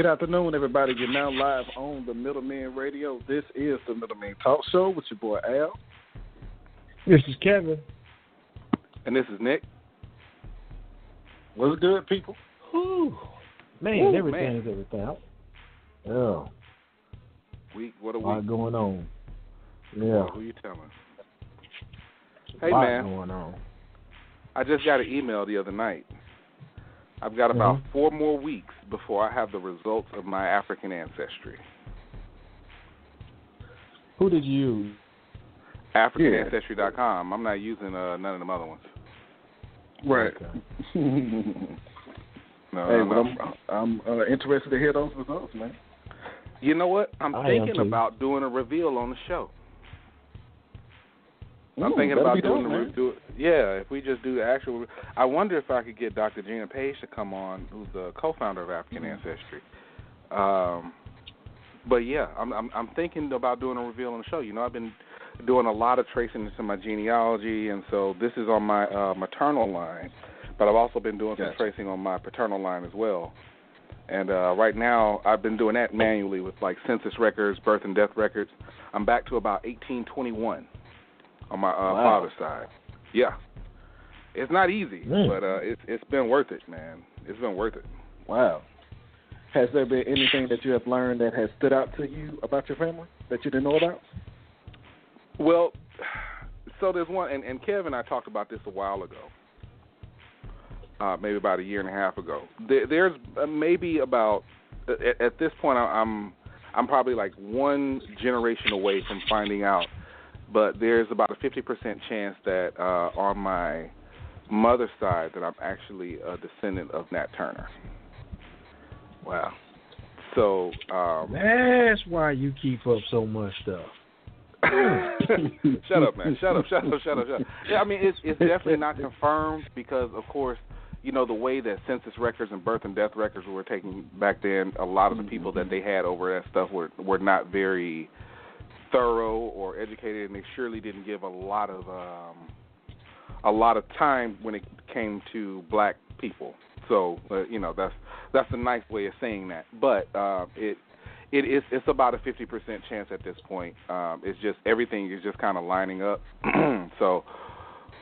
Good afternoon, everybody. You're now live on the Middleman Radio. This is the Middleman Talk Show with your boy Al. This is Kevin. And this is Nick. What's good, people? Whew. Man, Ooh, everything man. is everything. Yeah, We what a a lot going on. Yeah, Who you telling? a Hey lot man, going on. I just got an email the other night. I've got about Mhm. four more weeks before I have the results of my African ancestry. Who did you use? AfricanAncestry.com. I'm not using uh, none of them other ones. Right. No, hey, no, but. I'm I'm uh, interested to hear those results, man. You know what? I'm I thinking about doing a reveal on the show. I'm Ooh, thinking about doing dope, the do, yeah. If we just do the actual, I wonder if I could get Dr. Gina Paige to come on, who's the co-founder of African Mm-hmm. Ancestry. Um, but yeah, I'm, I'm I'm thinking about doing a reveal on the show. You know, I've been doing a lot of tracing into my genealogy, and so this is on my uh, maternal line, but I've also been doing some tracing on my paternal line as well. And uh, right now, I've been doing that manually with like census records, birth and death records. I'm back to about 1821 on my uh, Wow. father's side. Yeah, it's not easy, Mm. but uh, it's it's been worth it, man. It's been worth it. Wow. Has there been anything that you have learned that has stood out to you about your family that you didn't know about? Well, so there's one, and, and Kev and I talked about this a while ago, uh, maybe about a year and a half ago. There, there's uh, maybe about at, at this point, I- I'm I'm probably like one generation away from finding out, but there's about a 50% chance that uh, on my mother's side that I'm actually a descendant of Nat Turner. Wow. So um, That's why you keep up so much stuff. shut up, man. Shut up. Shut up. Shut up. Shut up. Yeah, I mean, it's it's definitely not confirmed because, of course, you know the way that census records and birth and death records were taken back then. A lot of the people that they had over that stuff were were not very thorough or educated, and they surely didn't give a lot of um, a lot of time when it came to black people. So uh, you know that's that's a nice way of saying that, but uh, it it is it's about a fifty percent chance at this point. Um, it's just everything is just kind of lining up. so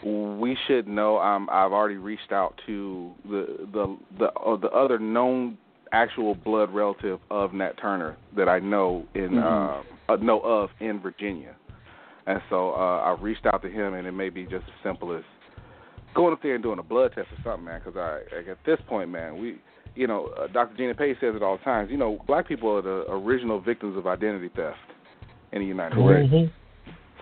we should know. Um, I've already reached out to the the the uh, the other known actual blood relative of Nat Turner that I know in uh, uh, know of in Virginia, and so uh, I've reached out to him, and it may be just as simple as going up there and doing a blood test or something, man. Because I like, at this point, man, we you know, uh, Dr. Gina Paige says it all the time. You know, black people are the original victims of identity theft in the United States. Mhm.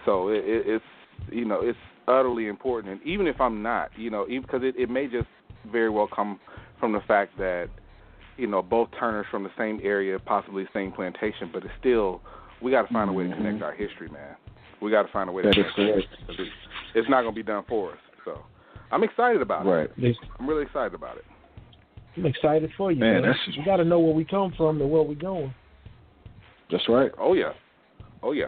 So it, it, it's you know it's utterly important, and even if I'm not, you know, even because it, it may just very well come from the fact that you know, both Turners from the same area, possibly same plantation, but it's still we got to find a way to connect our history, man. We got to find a way to Mm-hmm. That is connect correct. our history. It's, it's not going to be done for us. So I'm excited about Right. it. Right. I'm really excited about it. I'm excited for you, Man, man. that's- We got to know where we come from and where we're going. That's right. Oh yeah, oh yeah.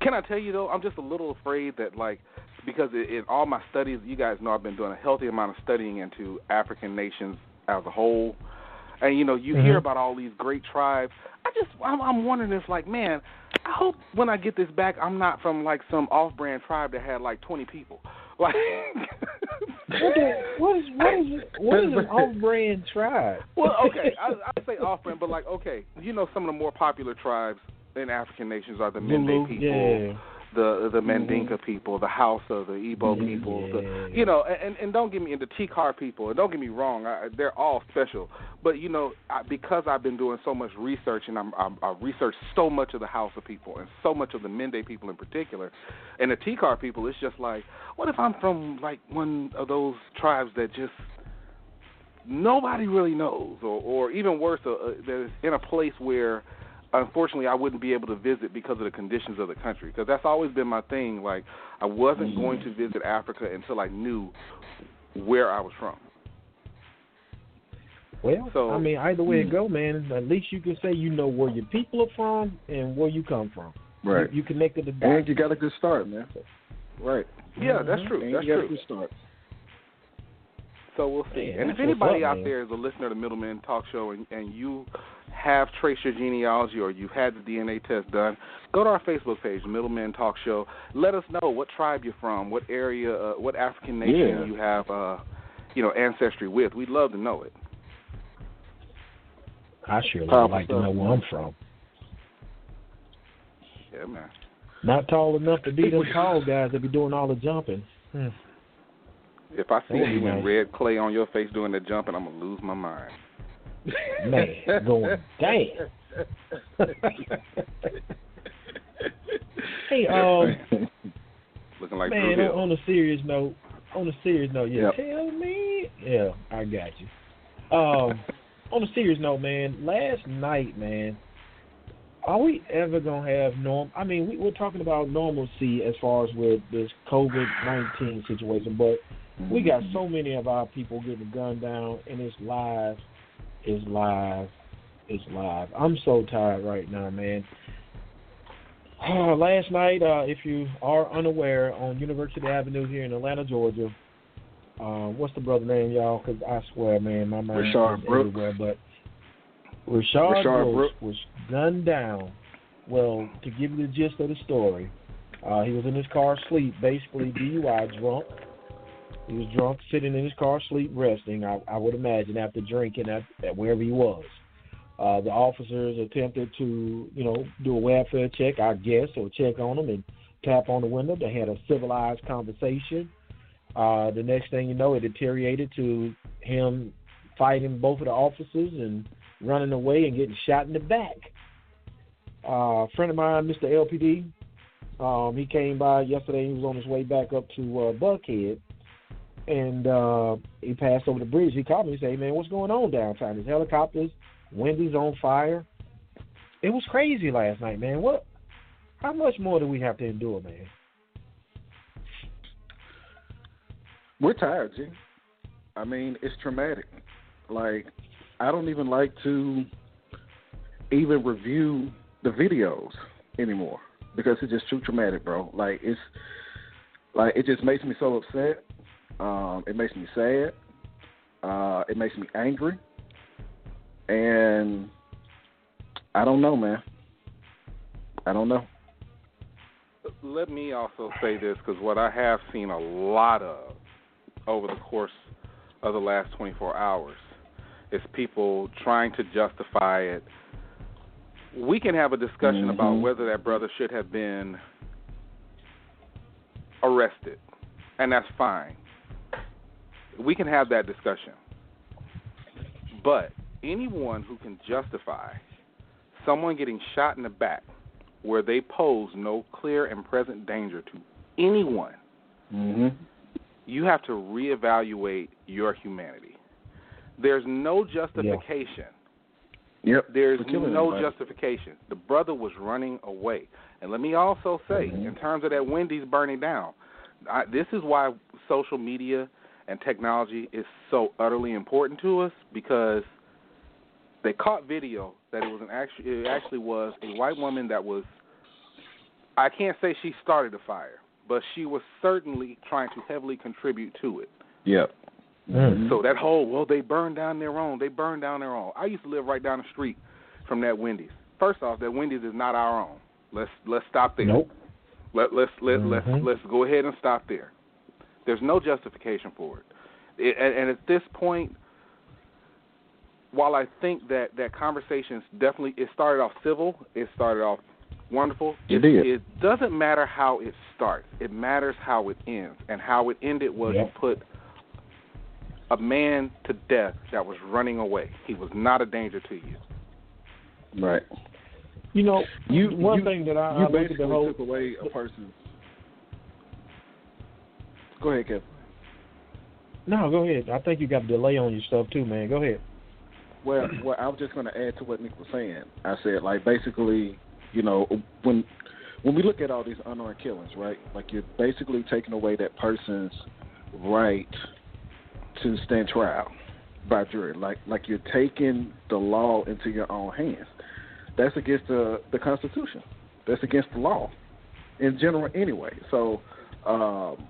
Can I tell you though? I'm just a little afraid that like because in, in all my studies, you guys know I've been doing a healthy amount of studying into African nations as a whole, and you know you hear Mhm. about all these great tribes. I just I'm, I'm wondering if like man, I hope when I get this back, I'm not from like some off-brand tribe that had like 20 people. Like, What is what is what is what is an off-brand tribe? well, okay, I, I say off-brand, but like okay, you know some of the more popular tribes in African nations are the Mende people. yeah. The the Mandinka people, the Hausa, the Igbo Yeah, people, yeah. the you know, and and don't get me into Tikar people. And don't get me wrong, I, they're all special. But you know, I, because I've been doing so much research and I'm, I'm I researched so much of the Hausa people and so much of the Mende people in particular, and the Tikar people, it's just like, what if I'm from like one of those tribes that just nobody really knows, or or even worse, uh, uh, that is in a place where unfortunately I wouldn't be able to visit because of the conditions of the country. Because that's always been my thing. Like I wasn't mm. going to visit Africa until I knew where I was from. Well, So- I mean, either way it mm. go, man. At least you can say you know where your people are from and where you come from. Right. You, you connected the dots. And you got a good start, man. Right. Yeah, mm-hmm. that's true. And That's you got a true. good start. So we'll see. Man, and if anybody up, out man. there is a listener to Middleman Talk Show and, and you have traced your genealogy or you've had the DNA test done, go to our Facebook page, Middleman Talk Show. Let us know what tribe you're from, what area, uh, what African nation Yeah. you have, uh, you know, ancestry with. We'd love to know it. I sure would like to know where I'm from. Yeah, man. Not tall enough to be them tall guys that be doing all the jumping. Hmm. If I see you in red clay on your face doing the jumping, I'm gonna lose my mind. Man, going damn. hey, um, Looking like man, on, on a serious note, on a serious note, yeah, Yep. tell me, yeah, I got you. Um, on a serious note, man, last night, man, are we ever gonna have norm? I mean, we, we're talking about normalcy as far as with this COVID nineteen situation, but we got so many of our people getting gunned down, and it's live, it's live, is live. I'm so tired right now, man. Uh, last night, uh, if you are unaware, on University Avenue here in Atlanta, Georgia, uh, what's the brother name, y'all? Because I swear, man, my mind Rayshard is Brooks. everywhere. But Rayshard, Rayshard Brooks, Brooks. was gunned down. Well, to give you the gist of the story, uh, he was in his car asleep, basically DUI, drunk. He was drunk, sitting in his car asleep, resting. I, I would imagine after drinking at, at wherever he was. Uh, the officers attempted to, you know, do a welfare check, I guess, or check on him and tap on the window. They had a civilized conversation. Uh, the next thing you know, it deteriorated to him fighting both of the officers and running away and getting shot in the back. Uh, a friend of mine, Mr. LPD, um, he came by yesterday. He was on his way back up to uh, Buckhead, and uh, he passed over the bridge. He called me and said, hey, "Man, what's going on downtown? There's helicopters, Wendy's on fire." It was crazy last night, man. What? How much more do we have to endure, man? We're tired, G. I mean, it's traumatic. Like, I don't even like to even review the videos anymore because it's just too traumatic, bro. Like, it's like it just makes me so upset. Um, it makes me sad. Uh, it makes me angry, and I don't know, man. I don't know. Let me also say this because what I have seen a lot of over the course of the last 24 hours is people trying to justify it. We can have a discussion about Mhm. whether that brother should have been arrested, and that's fine. We can have that discussion. But anyone who can justify someone getting shot in the back where they pose no clear and present danger to anyone, hmm you have to reevaluate your humanity. There's no justification Yep. There's no anybody. justification. The brother was running away. And let me also say, Mhm. in terms of that Wendy's burning down, I, this is why social media and technology is so utterly important to us because they caught video that it was an actually it actually was a white woman that was I can't say she started the fire, but she was certainly trying to heavily contribute to it. Yep. Mm. So that whole well, they burned down their own. They burned down their own. I used to live right down the street from that Wendy's. First off, that Wendy's is not our own. Let's let's stop there. Nope. Let let's let let's Mhm. let's go ahead and stop there. There's no justification for it. it and, and at this point, while I think that that conversations definitely it started off civil, it started off wonderful. It did. It doesn't matter how it starts. It matters how it ends. And how it ended was Yep. you put a man to death that was running away. He was not a danger to you. Right. You know, You one you, thing that I, you I at basically the whole took away a person's. Go ahead, Kevin. No, go ahead. I think you got a delay on your stuff too, man. Go ahead. Well, well, I was just going to add to what Nick was saying. I said, like, basically, you know, when when we look at all these unarmed killings, right? Like, you're basically taking away that person's right to stand trial by jury. Like, like you're taking the law into your own hands. That's against the the Constitution. That's against the law in general, anyway. So, um,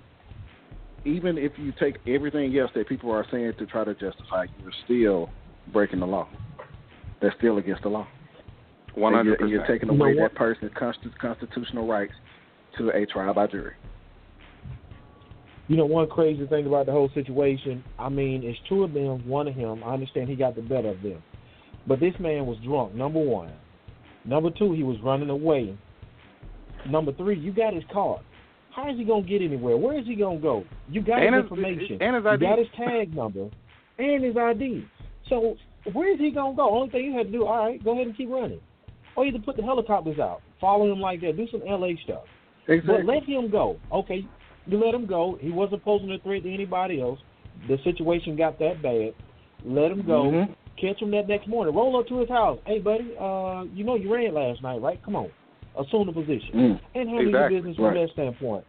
even if you take everything else that people are saying to try to justify, you're still breaking the law. That's still against the law. You're, hundred and you're taking away that person's consti- constitutional rights to a trial by jury. You know, one crazy thing about the whole situation, I mean, it's two of them, one of him. I understand he got the better of them. But this man was drunk, number one. Number two, he was running away. Number three, you got his car. How is he going to get anywhere? Where is he going to go? You got And his information. and his You got his tag number and his ID. So where is he going to go? Only thing you had to do, all right, go ahead and keep running. Or either put the helicopters out, follow him like that, do some L.A. stuff. Exactly. But let him go. Okay, you let him go. He wasn't posing a threat to anybody else. The situation got that bad. Let him go. Mhm. Catch him that next morning. Roll up to his house. Hey, buddy, uh, you know you ran last night, right? Come on. Assume the position. Mm. And handle Exactly. your business from Right. that standpoint.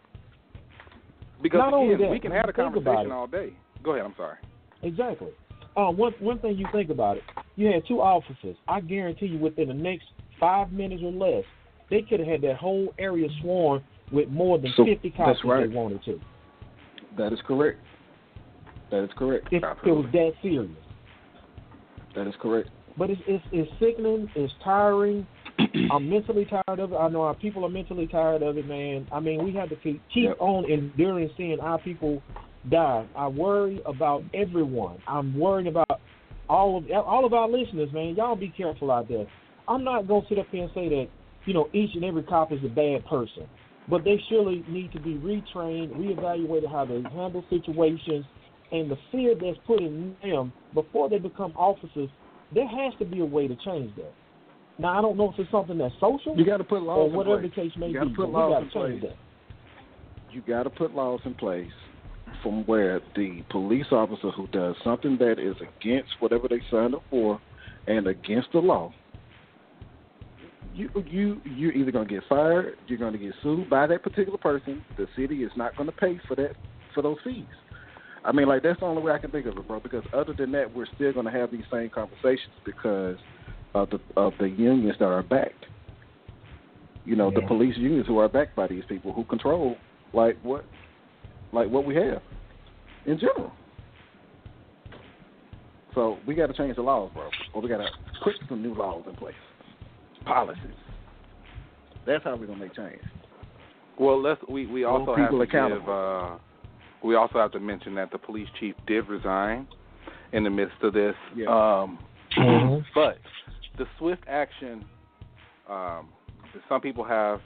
Because Not only that, we can have a you think about conversation all day. Go ahead. I'm sorry. Exactly. Uh, one one thing you think about it, you had two officers. I guarantee you, within the next five minutes or less, they could have had that whole area swarmed with more than So, fifty cops if right. they wanted to. That is correct. That is correct. If it was that serious. That is correct. But it's it's, it's sickening. It's tiring. I'm mentally tired of it. I know our people are mentally tired of it, man. I mean, we have to keep, keep Yep. on enduring seeing our people die. I worry about everyone. I'm worried about all of all of our listeners, man. Y'all be careful out there. I'm not gonna sit up here and say that you know each and every cop is a bad person, but they surely need to be retrained, reevaluated how they handle situations, and the fear that's put in them before they become officers. There has to be a way to change that. Now I don't know if it's something that's social You got to put or laws in whatever place. the case may you be. got to but put laws got in to change place. that. You got to put laws in place from where the police officer who does something that is against whatever they signed up for and against the law, you you you're either going to get fired, you're going to get sued by that particular person. The city is not going to pay for that for those fees. I mean, like that's the only way I can think of it, bro. Because other than that, we're still going to have these same conversations because of the of the unions that are backed. You know, the police unions who are backed by these people who control like what like what we have in general. So we got to change the laws, bro, or we got to put some new laws in place, policies. That's how we're gonna make change. Well, let's we we Hold also have to accountable. give. Uh, we also have to mention that the police chief did resign in the midst of this. Yeah. Um, Mhm. but the swift action, um, some people have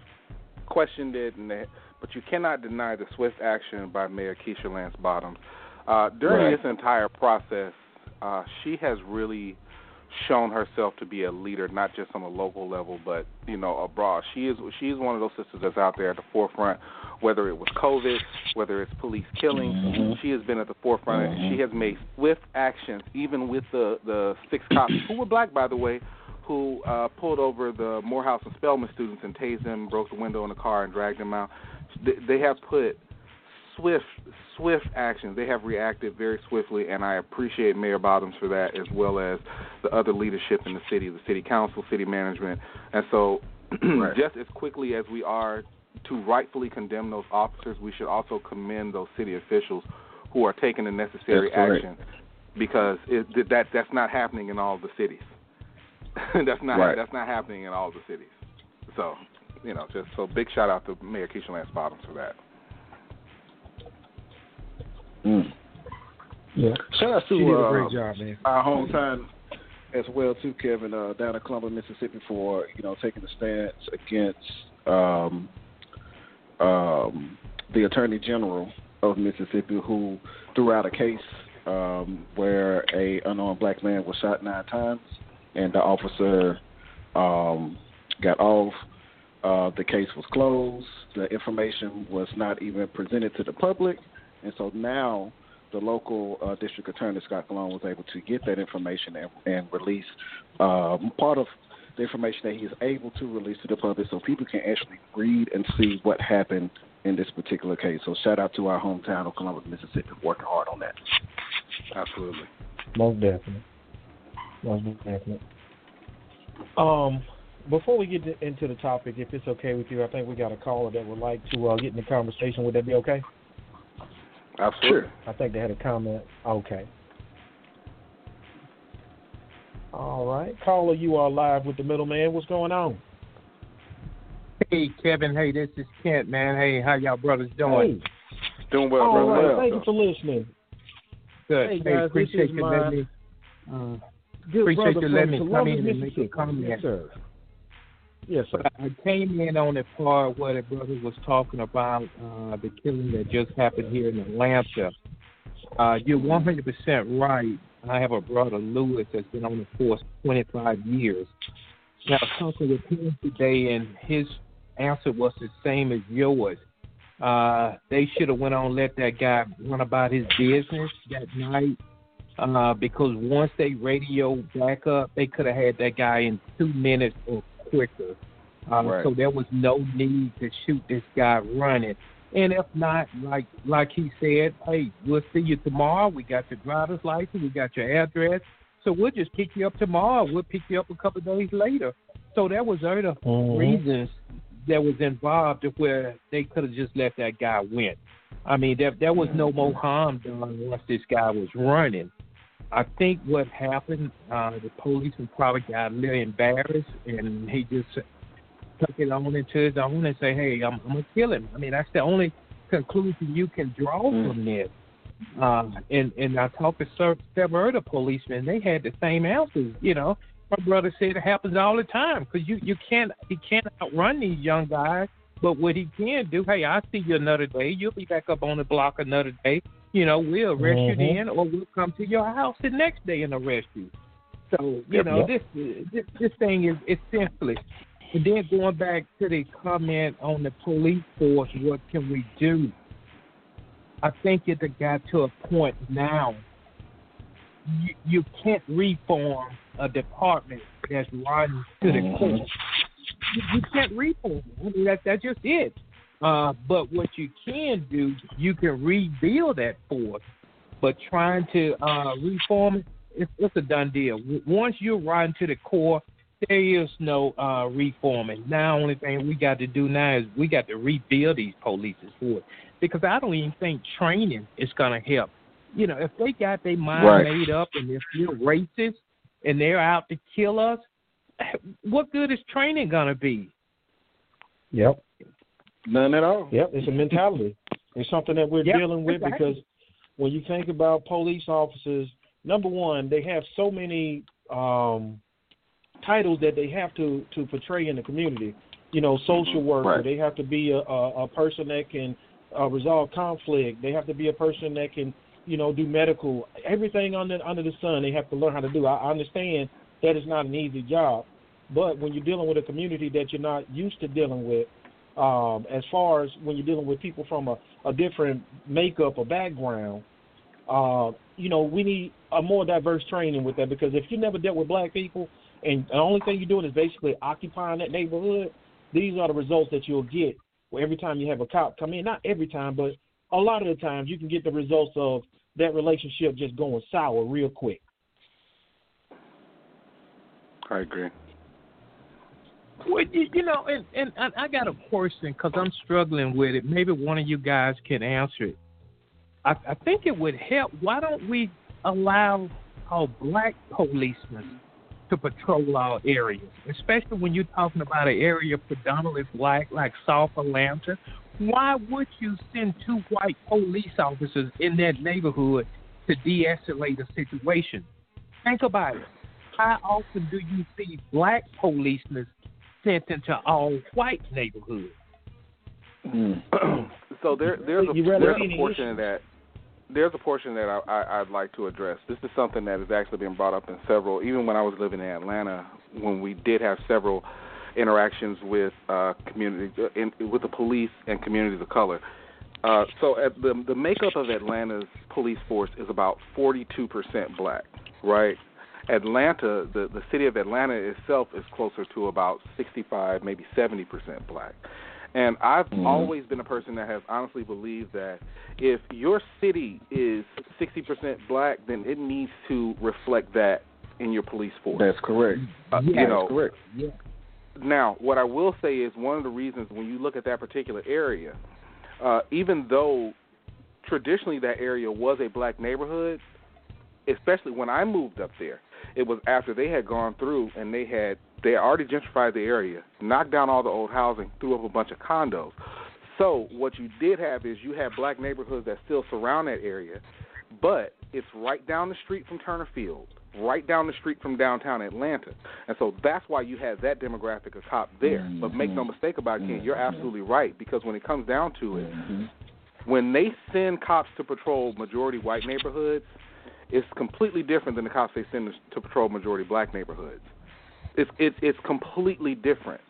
questioned it, and they, but you cannot deny the swift action by Mayor Keisha Lance Bottoms. Uh, during Right. this entire process, uh, she has really shown herself to be a leader, not just on a local level, but you know abroad. She is she is one of those sisters that's out there at the forefront. Whether it was COVID, whether it's police killings, Mhm. she has been at the forefront. and Mhm. She has made swift actions, even with the the six cops who were black, by the way, who uh, pulled over the Morehouse and Spelman students and tased them, broke the window in the car, and dragged them out. They, have put swift, swift actions. They have reacted very swiftly, and I appreciate Mayor Bottoms for that, as well as the other leadership in the city, the city council, city management. And so, Right. just as quickly as we are to rightfully condemn those officers, we should also commend those city officials who are taking the necessary action, because it, that that's not happening in all the cities. that's not Right. that's not happening in all the cities. So, you know, just so big shout out to Mayor Keisha Lance Bottoms for that. Mm. Yeah. Shout out to She did a uh, great job, man. our hometown as well too, Kevin, uh, down in Columbus, Mississippi, for you know taking a stance against um, um, the Attorney General of Mississippi, who threw out a case um, where a unarmed black man was shot nine times, and the officer um, got off. Uh, the case was closed. The information was not even presented to the public, and so now the local uh, district attorney Scott Malone was able to get that information and, and release um, part of the information that he is able to release to the public, so people can actually read and see what happened in this particular case. So shout out to our hometown of Columbus, Mississippi, working hard on that. Absolutely. Most definitely. Most definitely. Um, before we get to, into the topic, if it's okay with you, I think we got a caller that would like to uh, get in the conversation. Would that be okay? Absolutely. I think they had a comment. Okay. All right. Caller, you are live with the middleman. What's going on? Hey Kevin, hey, this is Kent, man. Hey, how y'all brothers doing? Hey. Doing well, All brother. right. Well. Thank you for listening. Good. Hey, Hey, guys, this appreciate is you my- letting me. Uh, Good Appreciate brother you letting me come in and make a comment. Yes, sir. Yes, sir. I came in on the part where the brother was talking about uh, the killing that just happened here in Atlanta. Uh, you're 100% right. I have a brother, Lewis, that's been on the force 25 years. Now, talking with him today, and his answer was the same as yours. Uh, they should have went on and let that guy run about his business that night uh, because once they radio back up, they could have had that guy in two minutes or quicker. Uh, Right. So there was no need to shoot this guy running. And if not, like like he said, hey, we'll see you tomorrow. We got your driver's license, we got your address, so we'll just pick you up tomorrow. We'll pick you up a couple of days later. So there was other Mhm. reasons that was involved to where they could have just let that guy win. I mean, there there was no more harm done once this guy was running. I think what happened, uh, the policeman probably got a little embarrassed, and he just took it on into his own and say, "Hey, I'm, I'm gonna kill him." I mean, that's the only conclusion you can draw Mm. from this. Uh, and and I talked to several other policemen; they had the same answers. You know, my brother said it happens all the time because you you can't he can't outrun these young guys. But what he can do, hey, I'll see you another day. You'll be back up on the block another day. You know, we'll arrest you Mhm. then, or we'll come to your house the next day and arrest you. So you Yep, know, yep. this this this thing is is senseless. And then going back to the comment on the police force, what can we do? I think it got to a point now. You, you can't reform a department that's run to the core. You, you can't reform. I mean, that that's just it. Uh, but what you can do, you can rebuild that force. But trying to uh, reform it, it's, it's a done deal. Once you're rotten to the core, there is no uh, reforming. Now, only thing we got to do now is we got to rebuild these police force because I don't even think training is going to help. You know, if they got their mind Right. made up and if they're racist and they're out to kill us, what good is training going to be? Yep. None at all. Yep. It's a mentality. It's something that we're Yep, dealing with exactly. because when you think about police officers, number one, they have so many um, titles that they have to to portray in the community. You know, social worker. Right. They have to be a, a, a person that can uh, resolve conflict. They have to be a person that can, you know, do medical. Everything under under the sun, they have to learn how to do. I, I understand that is not an easy job, but when you're dealing with a community that you're not used to dealing with, um, as far as when you're dealing with people from a, a different makeup or background, uh, you know, we need a more diverse training with that because if you never dealt with black people, and the only thing you're doing is basically occupying that neighborhood, these are the results that you'll get. Every time you have a cop come in, not every time, but a lot of the times, you can get the results of that relationship just going sour real quick. I agree. Well, you, you know, and and I, I got a question because I'm struggling with it. Maybe one of you guys can answer it. I, I think it would help. Why don't we allow our black policemen to patrol our areas, especially when you're talking about an area predominantly black, like South Atlanta? Why would you send two white police officers in that neighborhood to de-escalate a situation? Think about it. How often do you see black policemen sent into all white neighborhoods? Mm. so there, there's a, there's a portion issue? of that. There's a portion that I, I, I'd like to address. This is something that has actually been brought up in several. Even when I was living in Atlanta, when we did have several interactions with uh, community, uh, in, with the police and communities of color. Uh, so at the the makeup of Atlanta's police force is about 42% black, right? Atlanta, the the city of Atlanta itself is closer to about 65, maybe 70% black. And I've Mhm. always been a person that has honestly believed that if your city is 60% black, then it needs to reflect that in your police force. That's correct. Uh, Yeah, you know, That's correct. Yeah. now, what I will say is one of the reasons when you look at that particular area, uh, even though traditionally that area was a black neighborhood, especially when I moved up there, it was after they had gone through and they had they already gentrified the area, knocked down all the old housing, threw up a bunch of condos. So what you did have is you had black neighborhoods that still surround that area, but it's right down the street from Turner Field, right down the street from downtown Atlanta. And so that's why you had that demographic of cop there. But make no mm-hmm. mistake about it, Ken, you're mm-hmm. absolutely right because when it comes down to it, mm-hmm. when they send cops to patrol majority white neighborhoods, it's completely different than the cops they send to patrol majority black neighborhoods. It's it's it's completely different.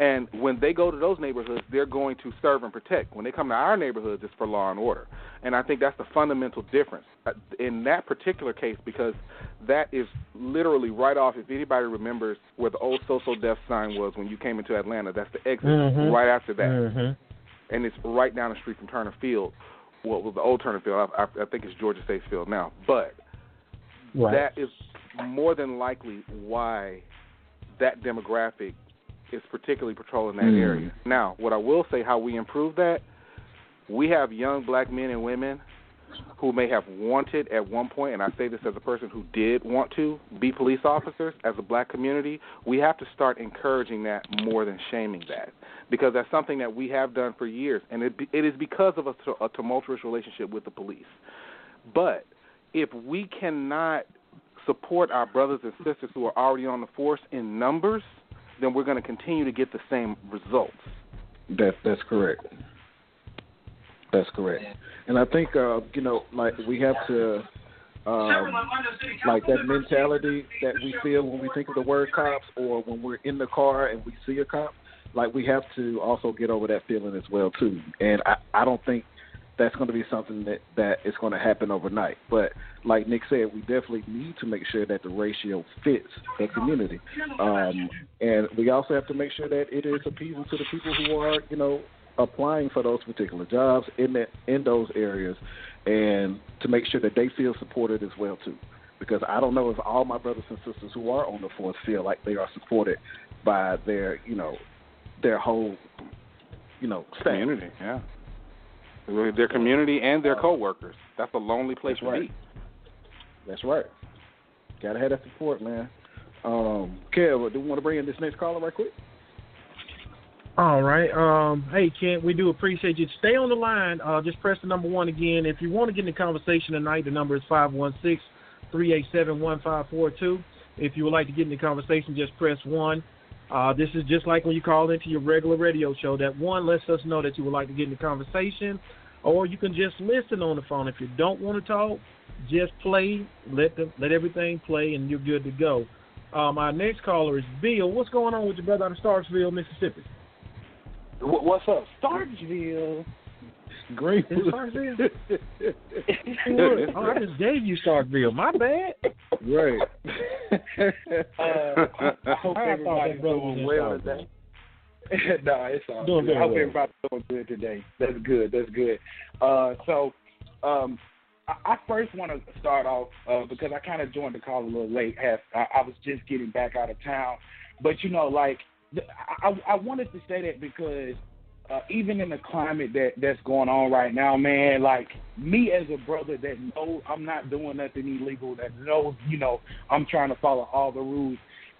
And when they go to those neighborhoods, they're going to serve and protect. When they come to our neighborhoods, it's for law and order. And I think that's the fundamental difference Uh, in that particular case because that is literally right off. If anybody remembers where the old social death sign was when you came into Atlanta, that's the exit Mhm. right after that Mm-hmm. and it's right down the street from Turner Field. Well the old Turner Field, I, I, I think it's Georgia State Field now, but Right. that is more than likely why that demographic is particularly patrolling that Mm. area. Now, what I will say, how we improve that, we have young black men and women who may have wanted at one point, and I say this as a person who did want to be police officers as a black community, we have to start encouraging that more than shaming that because that's something that we have done for years, and it, it is because of a, a tumultuous relationship with the police. But if we cannot support our brothers and sisters who are already on the force in numbers, then we're going to continue to get the same results. That that's correct. That's correct. And I think uh, you know, like we have to um, like that mentality that we feel when we think of the word cops or when we're in the car and we see a cop, like we have to also get over that feeling as well too. And I, I don't think that's going to be something that that is going to happen overnight. But like Nick said, we definitely need to make sure that the ratio fits the community, um, and we also have to make sure that it is appeasing to the people who are, you know, applying for those particular jobs in that in those areas, and to make sure that they feel supported as well too. Because I don't know if all my brothers and sisters who are on the force feel like they are supported by their, you know, their whole, you know, staff. Community, yeah. Their community and their coworkers. That's a lonely place That's right. to be. That's right. Gotta have that support, man. Um, Kev, do you want to bring in this next caller right quick? All right. Um, hey, Kent, we do appreciate you. Stay on the line. Uh, just press the number one again. If you want to get in the conversation tonight, the number is 516 387 1542. If you would like to get in the conversation, just press one. Uh, this is just like when you call into your regular radio show. That one lets us know that you would like to get in the conversation, or you can just listen on the phone. If you don't want to talk, just play. Let the, let everything play, and you're good to go. Um, our next caller is Bill. What's going on with your brother out of Starksville, Mississippi? What's up, Starksville? Green. Is it Starksville? oh, I just gave you Starkville. My bad. right. uh, I, I hope I everybody's was doing in well South today. no, it's all Doing good. very I hope well. everybody's doing good today. That's good. That's good. Uh, so, um, I, I first want to start off uh, because I kind of joined the call a little late. As I, I was just getting back out of town, but you know, like the, I, I wanted to say that because uh, even in the climate that that's going on right now, man, like me as a brother that knows I'm not doing nothing illegal, that knows, you know, I'm trying to follow all the rules.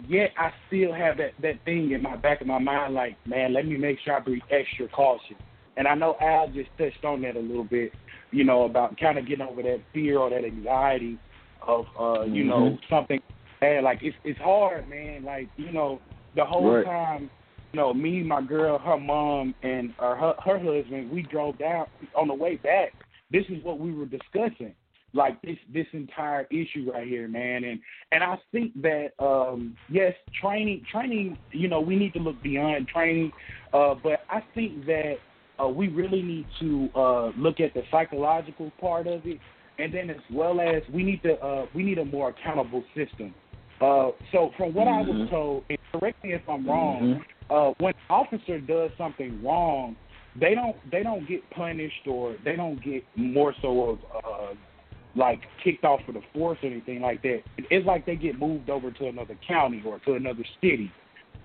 Yet I still have that that thing in my back of my mind, like, man, let me make sure I be extra cautious. And I know Al just touched on that a little bit, you know, about kind of getting over that fear or that anxiety of, uh, you know, something bad. Like it's it's hard, man. Like you know, the whole Right. time know, me, my girl, her mom, and uh, her her husband, we drove down on the way back. This is what we were discussing, like this this entire issue right here, man. And and I think that um, yes, training training, you know, we need to look beyond training, uh, but I think that uh, we really need to uh, look at the psychological part of it, and then as well as we need to uh, we need a more accountable system. Uh, so from what I was told, and correct me if I'm wrong, uh, when officer does something wrong, they don't they don't get punished or they don't get more so of uh, like kicked off for the force or anything like that. It's like they get moved over to another county or to another city,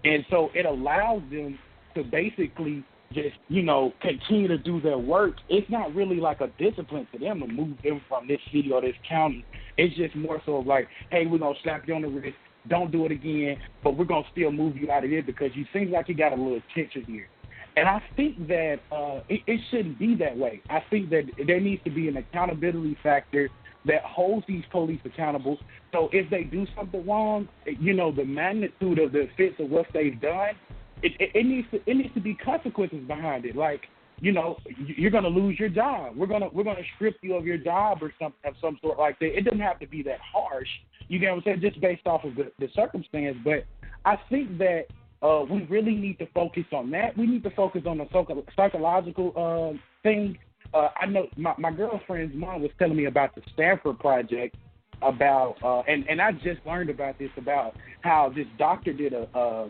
and so it allows them to basically just you know continue to do their work. It's not really like a discipline to them to move them from this city or this county. It's just more so of like, hey, we're gonna slap you on the wrist. Don't do it again, but we're gonna still move you out of here because you seem like you got a little tension here. And I think that uh, it, it shouldn't be that way. I think that there needs to be an accountability factor that holds these police accountable. So if they do something wrong, you know, the magnitude of the offense of what they've done, it, it, it needs to it needs to be consequences behind it. Like, you know, you're going to lose your job. We're gonna we're gonna strip you of your job or some of some sort like that. It doesn't have to be that harsh. You get what I'm saying? Just based off of the, the circumstance. But I think that uh, we really need to focus on that. We need to focus on the psycho- psychological uh, thing. Uh, I know my, my girlfriend's mom was telling me about the Stanford project about, uh, and and I just learned about this about how this doctor did a uh,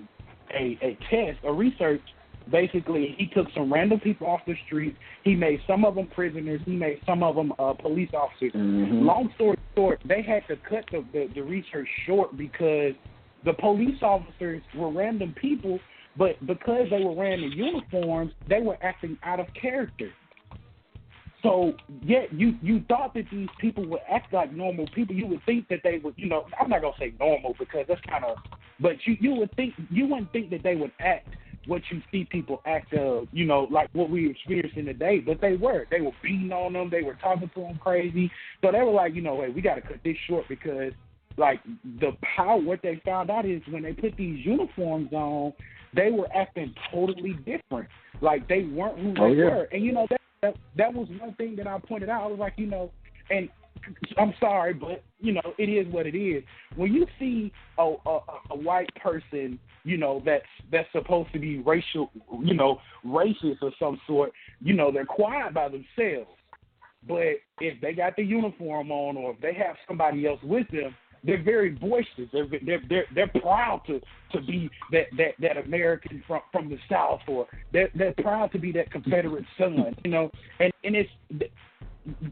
a a test, a research. Basically, he took some random people off the street. He made some of them prisoners. He made some of them uh, police officers. Long story short, they had to cut the, the the research short because the police officers were random people, but because they were wearing the uniforms, they were acting out of character. So, yeah, you you thought that these people would act like normal people. You would think that they would, you know, I'm not gonna say normal because that's kind of, but you you would think you wouldn't think that they would act what you see people act of, you know, like what we experiencing today. But they were, they were beating on them, they were talking to them crazy. So they were like, you know, hey, we got to cut this short because like the power what they found out is when they put these uniforms on they were acting totally different like they weren't who oh, they Oh, yeah. were and you know that, that that was one thing that i pointed out i was like you know and i'm sorry but you know it is what it is when you see a a, a white person you know that's that's supposed to be racial you know racist or some sort you know they're quiet by themselves but if they got the uniform on or if they have somebody else with them, they're very boisterous. They're they're they're, they're proud to to be that that that American from from the South, or they're they're proud to be that Confederate son. You know, and and it's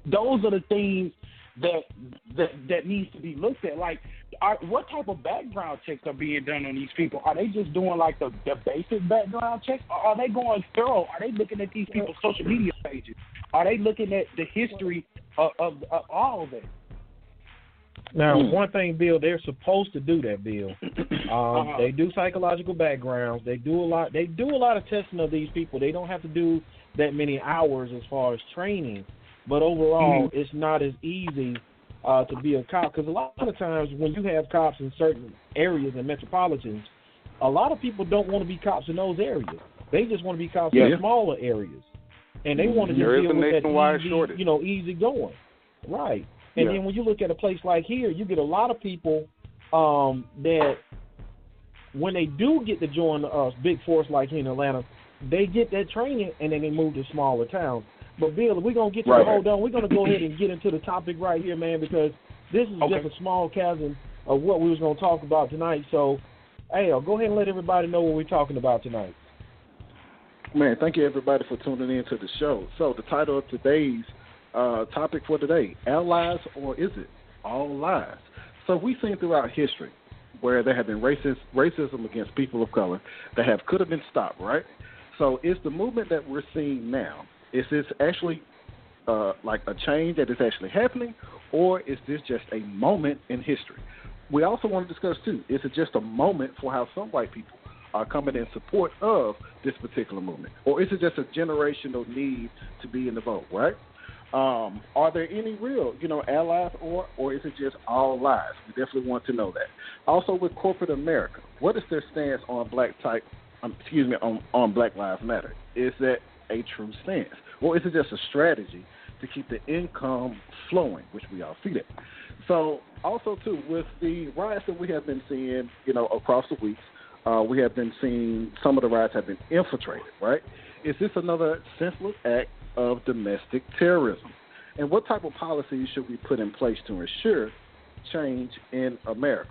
those are the things that that that needs to be looked at. Like, are, what type of background checks are being done on these people? Are they just doing like the the basic background checks, or are they going thorough? Are they looking at these people's social media pages? Are they looking at the history of, of, of all of it? Now, Hmm. one thing, Bill, they're supposed to do that, Bill. Um, Uh-huh. They do psychological backgrounds. They do a lot. They do a lot of testing of these people. They don't have to do that many hours as far as training, but overall, Mm-hmm. it's not as easy uh, to be a cop because a lot of times when you have cops in certain areas and metropolitans, a lot of people don't want to be cops in those areas. They just want to be cops Yeah. in smaller areas, and they want to just deal with that easy, shortage. you know, easy going. Right. And Yeah. then when you look at a place like here, you get a lot of people um, that when they do get to join a big force like here in Atlanta, they get that training and then they move to smaller towns. But Bill, we're gonna get to Right. hold on. We're gonna go ahead and get into the topic right here, man, because this is Okay. just a small chasm of what we was going to talk about tonight. So, hey, go ahead and let everybody know what we're talking about tonight. Man, thank you everybody for tuning in to the show. So the title of today's uh, topic for today: allies or is it all lies? So we've seen throughout history where there have been racist racism against people of color that have could have been stopped, right? So is the movement that we're seeing now is this actually uh, like a change that is actually happening, or is this just a moment in history? We also want to discuss too: is it just a moment for how some white people are coming in support of this particular movement, or is it just a generational need to be in the vote? Right? Um, are there any real, you know, allies, or or is it just all lies? We definitely want to know that. Also, with corporate America, what is their stance on black type? Um, excuse me, on on Black Lives Matter? Is that a true stance, or is it just a strategy to keep the income flowing, which we all see that? So, also too, with the riots that we have been seeing, you know, across the weeks, uh, we have been seeing some of the riots have been infiltrated. Right? Is this another senseless act of domestic terrorism? And what type of policies should we put in place to ensure change in America?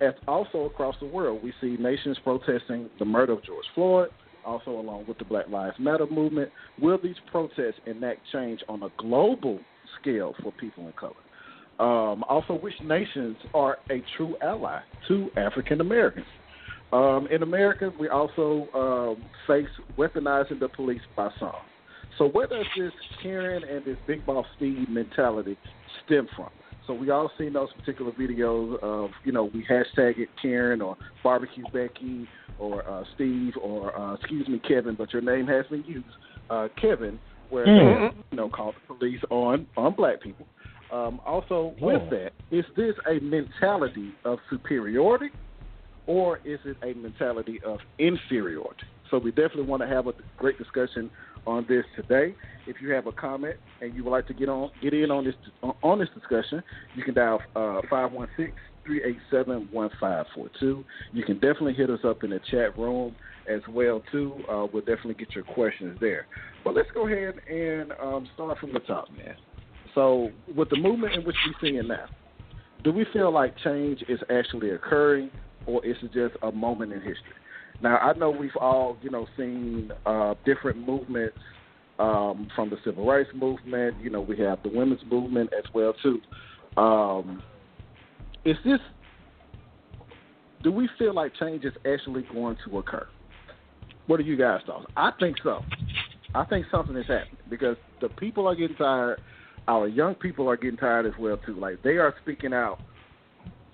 As also across the world, we see nations protesting the murder of George Floyd, also along with the Black Lives Matter movement. Will these protests enact change on a global scale for people in color? Um, also, which nations are a true ally to African Americans? Um, in America, we also um, face weaponizing the police by some. So where does this Karen and this Big Boss Steve mentality stem from? So we all seen those particular videos of, you know, we hashtag it Karen or barbecue Becky or uh, Steve or uh, excuse me Kevin, but your name has been used, uh, Kevin, where Mm. they, you know, called the police on on black people. Um, also, with that, is this a mentality of superiority or is it a mentality of inferiority? So we definitely want to have a great discussion on this today. If you have a comment and you would like to get on get in on this on this discussion, you can dial uh, five one six three eight seven one five four two. You can definitely hit us up in the chat room as well too. Uh, we'll definitely get your questions there. But let's go ahead and um, start from the top, man. So with the movement in which we're seeing now, do we feel like change is actually occurring, or is it just a moment in history? Now, I know we've all, you know, seen uh, different movements um, from the civil rights movement. You know, we have the women's movement as well too. Um, is this? Do we feel like change is actually going to occur? What are you guys' thoughts? I think so. I think something is happening because the people are getting tired. Our young people are getting tired as well too. Like they are speaking out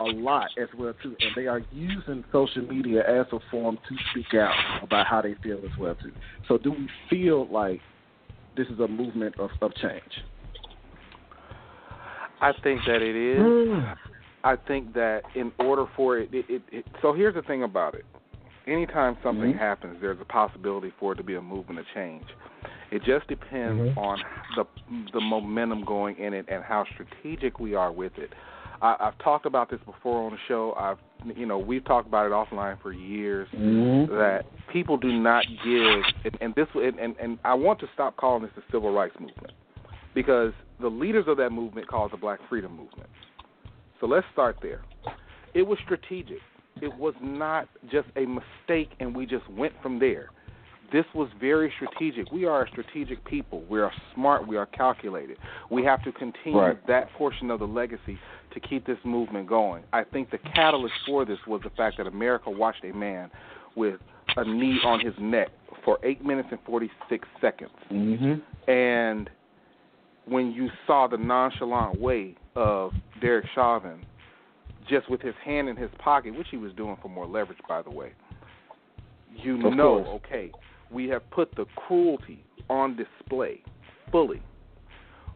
a lot as well too, and they are using social media as a form to speak out about how they feel as well too. So, do we feel like this is a movement of, of change? I think that it is. Mm. I think that in order for it, it, it, it so here's the thing about it. Anytime something Mhm. happens, there's a possibility for it to be a movement of change. It just depends Mhm. on the the momentum going in it and how strategic we are with it. I, I've talked about this before on the show. I've you know we've talked about it offline for years Mm-hmm. that people do not give and, and this and, and and I want to stop calling this the civil rights movement because the leaders of that movement call it the Black Freedom Movement. So let's start there. It was strategic. It was not just a mistake and we just went from there. This was very strategic. We are a strategic people. We are smart. We are calculated. We have to continue Right. that portion of the legacy to keep this movement going. I think the catalyst for this was the fact that America watched a man with a knee on his neck for 8 minutes and 46 seconds. Mm-hmm. And when you saw the nonchalant way of Derek Chauvin, just with his hand in his pocket, which he was doing for more leverage, by the way, you Of know, course. okay, we have put the cruelty on display fully.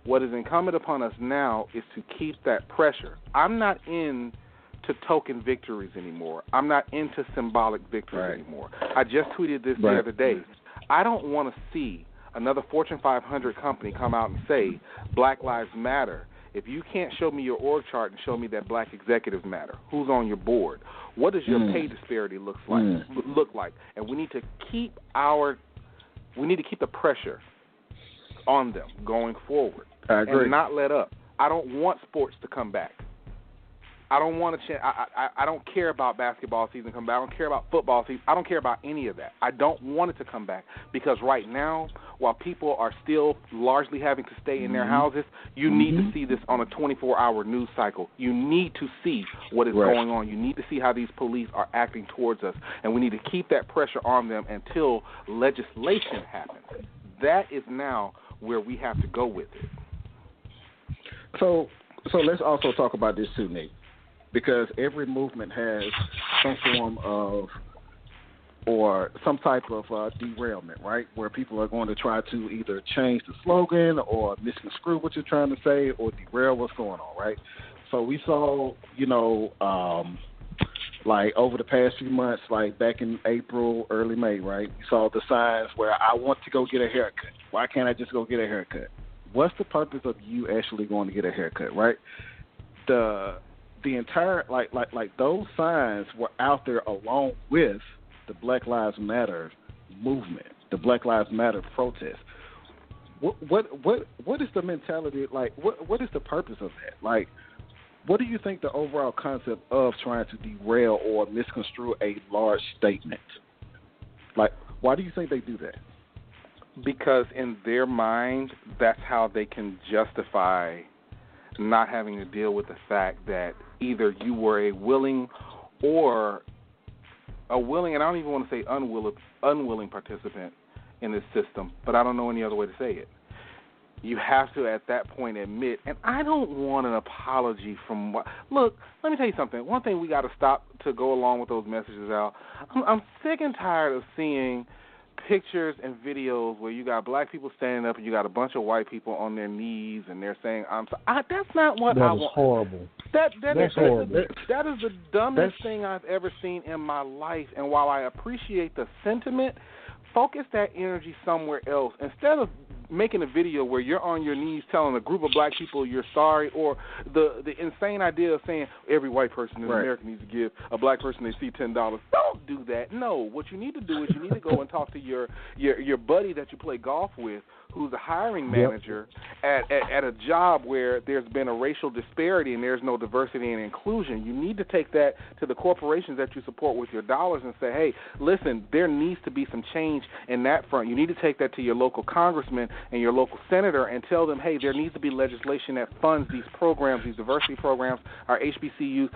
What is incumbent upon us now is to keep that pressure. I'm not in to token victories anymore. I'm not into symbolic victories Right. anymore. I just tweeted this Right. the other day. I don't want to see another Fortune 500 company come out and say Black Lives Matter. If you can't show me your org chart and show me that black executives matter, who's on your board? What does your Mm. pay disparity looks like Mm. look like? And we need to keep our we need to keep the pressure on them going forward I agree. and not let up. I don't want sports to come back. I don't want to. Ch- I, I I don't care about basketball season coming back. I don't care about football season. I don't care about any of that. I don't want it to come back because right now, while people are still largely having to stay in their Mhm. houses, you need Mhm. to see this on a 24-hour news cycle. You need to see what is Right. going on. You need to see how these police are acting towards us, and we need to keep that pressure on them until legislation happens. That is now where we have to go with it. So, so let's also talk about this too, Nate, because every movement has some form of or some type of uh, derailment, right? Where people are going to try to either change the slogan or misconstrue what you're trying to say or derail what's going on, right? So we saw, you know, um, like over the past few months, like back in April, early May, right? We saw the signs where I want to go get a haircut. Why can't I just go get a haircut? What's the purpose of you actually going to get a haircut, right? The the entire like like like those signs were out there along with the Black Lives Matter movement, the Black Lives Matter protest. What what what what is the mentality like? What what is the purpose of that? Like, what do you think the overall concept of trying to derail or misconstrue a large statement? Like, why do you think they do that? because in their mind that's how they can justify not having to deal with the fact that either you were a willing or a willing and I don't even want to say unwilling unwilling participant in this system, but I don't know any other way to say it. You have to at that point admit, and I don't want an apology from what. Look, let me tell you something. One thing we got to stop to go along with those messages out. I'm, I'm sick and tired of seeing pictures and videos where you got black people standing up and you got a bunch of white people on their knees and they're saying I'm so I, that's not what That I want. horrible. That that That's is horrible. the, that is the dumbest That's- thing I've ever seen in my life. And while I appreciate the sentiment, focus that energy somewhere else instead of making a video where you're on your knees telling a group of black people you're sorry, or the the insane idea of saying every white person in Right. America needs to give a black person they see ten dollars. Don't do that. No, what you need to do is you need to go and talk to your your your buddy that you play golf with, who's a hiring Yep. manager at, at at a job where there's been a racial disparity and there's no diversity and inclusion. You need to take that to the corporations that you support with your dollars and say, hey, listen, there needs to be some change in that front. You need to take that to your local congressman and your local senator and tell them, hey, there needs to be legislation that funds these programs, these diversity programs, our HBCUs.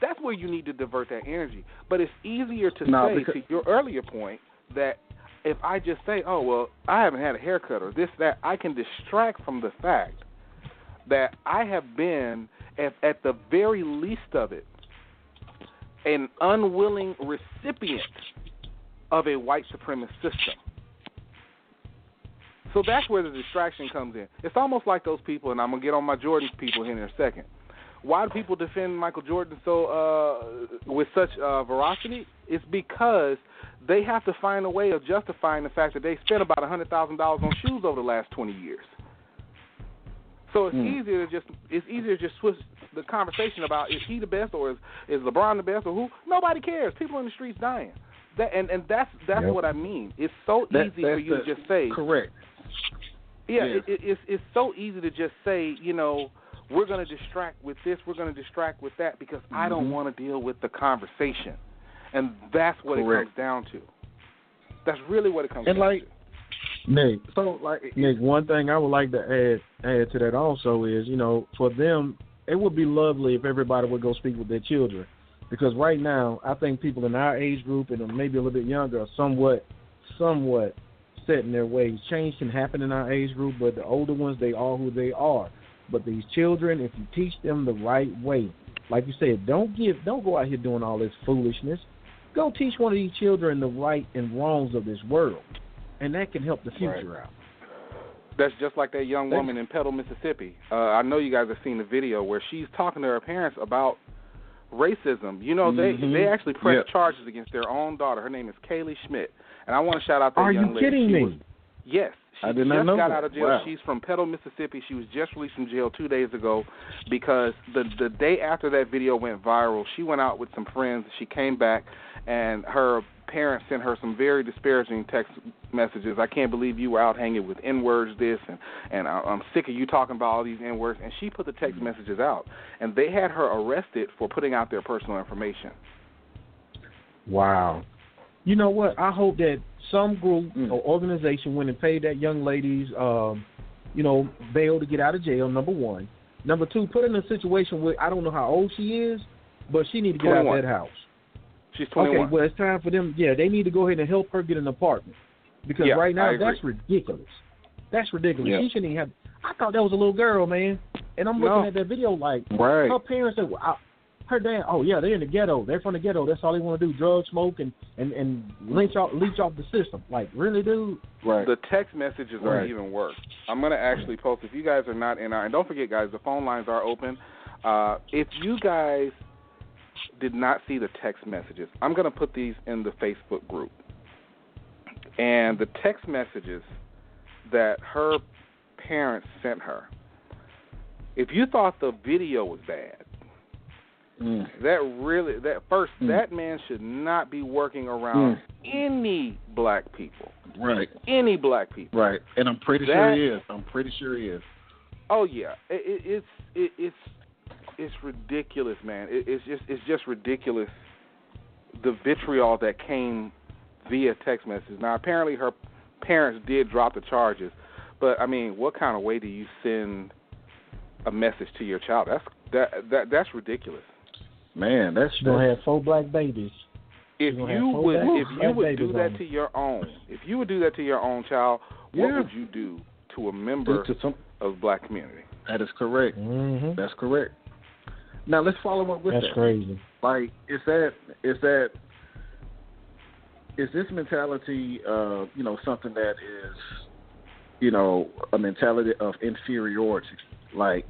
That's where you need to divert that energy. But it's easier to No, say, because- to your earlier point, that if I just say, oh, well, I haven't had a haircut or this, that, I can distract from the fact that I have been, at, at the very least of it, an unwilling recipient of a white supremacist system. So that's where the distraction comes in. It's almost like those people, and I'm gonna get on my Jordan people here in a second. Why do people defend Michael Jordan so uh, with such uh, veracity? It's because they have to find a way of justifying the fact that they spent about a hundred thousand dollars on shoes over the last twenty years. So it's Hmm. easier to just it's easier to just switch the conversation about is he the best or is is LeBron the best or who? Nobody cares. People in the streets dying. That and and that's that's Yep. what I mean. It's so That- easy for you the- to just say Correct. yeah, Yeah. It, it, it's it's so easy to just say, you know, we're going to distract with this, we're going to distract with that because I don't Mhm. want to deal with the conversation, and that's what it comes down to. That's really what it comes And down like, to. Nick, so like, Nick, one thing I would like to add add to that also is, you know, for them, it would be lovely if everybody would go speak with their children, because right now, I think people in our age group and maybe a little bit younger are somewhat, somewhat set in their ways. Change can happen in our age group, but the older ones, they are who they are. But these children, if you teach them the right way, like you said, don't give, don't go out here doing all this foolishness. Go teach one of these children the right and wrongs of this world, and that can help the future out. That's just like that young woman in Petal, Mississippi. Uh, I know you guys have seen the video where she's talking to her parents about racism. You know, they Mhm. they actually pressed Yep. charges against their own daughter. Her name is Kaylee Schmidt, and I want to shout out that Are young you lady. kidding She me? was- yes, she I did not just know got that. out of jail. Wow. She's from Petal, Mississippi. She was just released from jail two days ago because the the day after that video went viral, she went out with some friends. She came back, and her parents sent her some very disparaging text messages. I can't believe you were out hanging with N words, this, and and I, I'm sick of you talking about all these N words. And she put the text mm-hmm. messages out, and they had her arrested for putting out their personal information. Wow. You know what? I hope that some group Mm. or organization went and paid that young lady's, um, you know, bail to get out of jail. Number one. Number two, put her in a situation where I don't know how old she is, but she need to get out of that house. She's 21. Okay, well it's time for them. Yeah, they need to go ahead and help her get an apartment because Yeah, right now that's ridiculous. That's ridiculous. Yeah. She shouldn't even have. I thought that was a little girl, man. And I'm looking No. at that video like Right. her parents said, well, I, her dad. Oh yeah, they're in the ghetto. They're from the ghetto. That's all they want to do: drug smoke and and and leech off leech off the system. Like really, dude. Right. The text messages are even worse. I'm going to actually post. If you guys are not in our, and don't forget, guys, the phone lines are open. Uh, if you guys did not see the text messages, I'm going to put these in the Facebook group. And the text messages that her parents sent her. If you thought the video was bad, Mm. that really that first Mm. that man should not be working around Mm. any black people. Right. Any black people. Right. And I'm pretty sure he is. I'm pretty sure he is. Oh yeah, it, it, it's it, it's it's ridiculous, man. It, it's just it's just ridiculous. The vitriol that came via text message. Now apparently her parents did drop the charges, but I mean, what kind of way do you send a message to your child? That's that that that's ridiculous. Man, that's She's gonna have four black babies. If You're gonna have you four would black- if you would do that to your own, if you would do that to your own child, what Yeah. would you do to a member to some. of the black community? That is correct. Mm-hmm. That's correct. Now let's follow up with That's that. That's crazy. Like, is that is that is this mentality, uh, you know, something that is, you know, a mentality of inferiority? Like,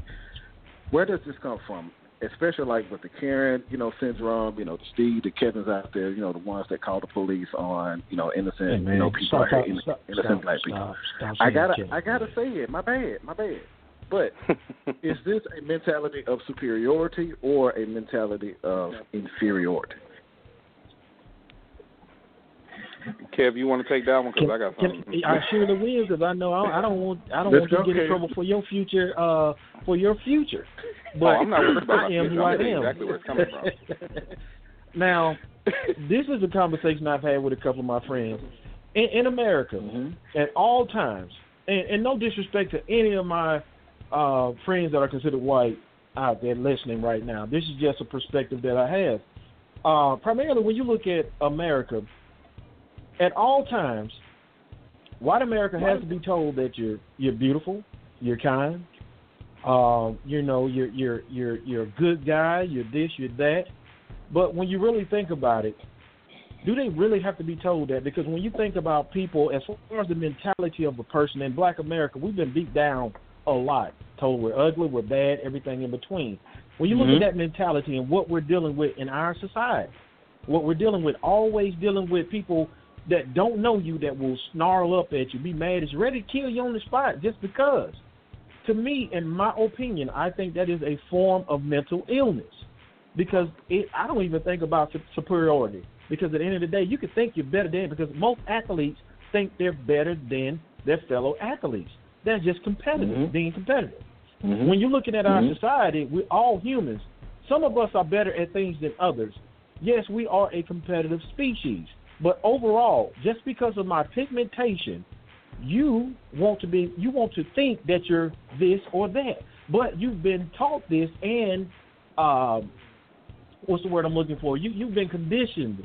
where does this come from? Especially like with the Karen, you know, syndrome, you know, the Steve, the Kevin's out there, you know, the ones that call the police on, you know, innocent, Hey, you know, people stop, out stop, innocent stop, black people. stop, stop I gotta, Kevin. I gotta say it. My bad, my bad. But is this a mentality of superiority or a mentality of inferiority? Kev, you want to take that one because I got can, something. I surely will because I know I, I don't want I don't Let's want you to get in trouble for your future uh for your future. But oh, I'm not worried about I am who I I'm exactly where it's coming from. now, this is a conversation I've had with a couple of my friends in, in America Mhm. at all times, and, and no disrespect to any of my uh, friends that are considered white out there listening right now. This is just a perspective that I have. Uh, primarily, when you look at America, at all times, white America has to be told that you're you're beautiful, you're kind, um, you know, you're you're you're you're a good guy, you're this, you're that. But when you really think about it, do they really have to be told that? Because when you think about people, as far as the mentality of a person in Black America, we've been beat down a lot, told we're ugly, we're bad, everything in between. When you look Mhm. at that mentality and what we're dealing with in our society, what we're dealing with, always dealing with people that don't know you that will snarl up at you, be mad, is ready to kill you on the spot just because. To me, in my opinion, I think that is a form of mental illness because it, I don't even think about superiority. Because at the end of the day, you can think you're better than because most athletes think they're better than their fellow athletes. That's just competitive, Mhm. being competitive. Mhm. When you're looking at our Mhm. society, we're all humans. Some of us are better at things than others. Yes, we are a competitive species. But overall, just because of my pigmentation, you want to be you want to think that you're this or that. But you've been taught this and um what's the word I'm looking for? You you've been conditioned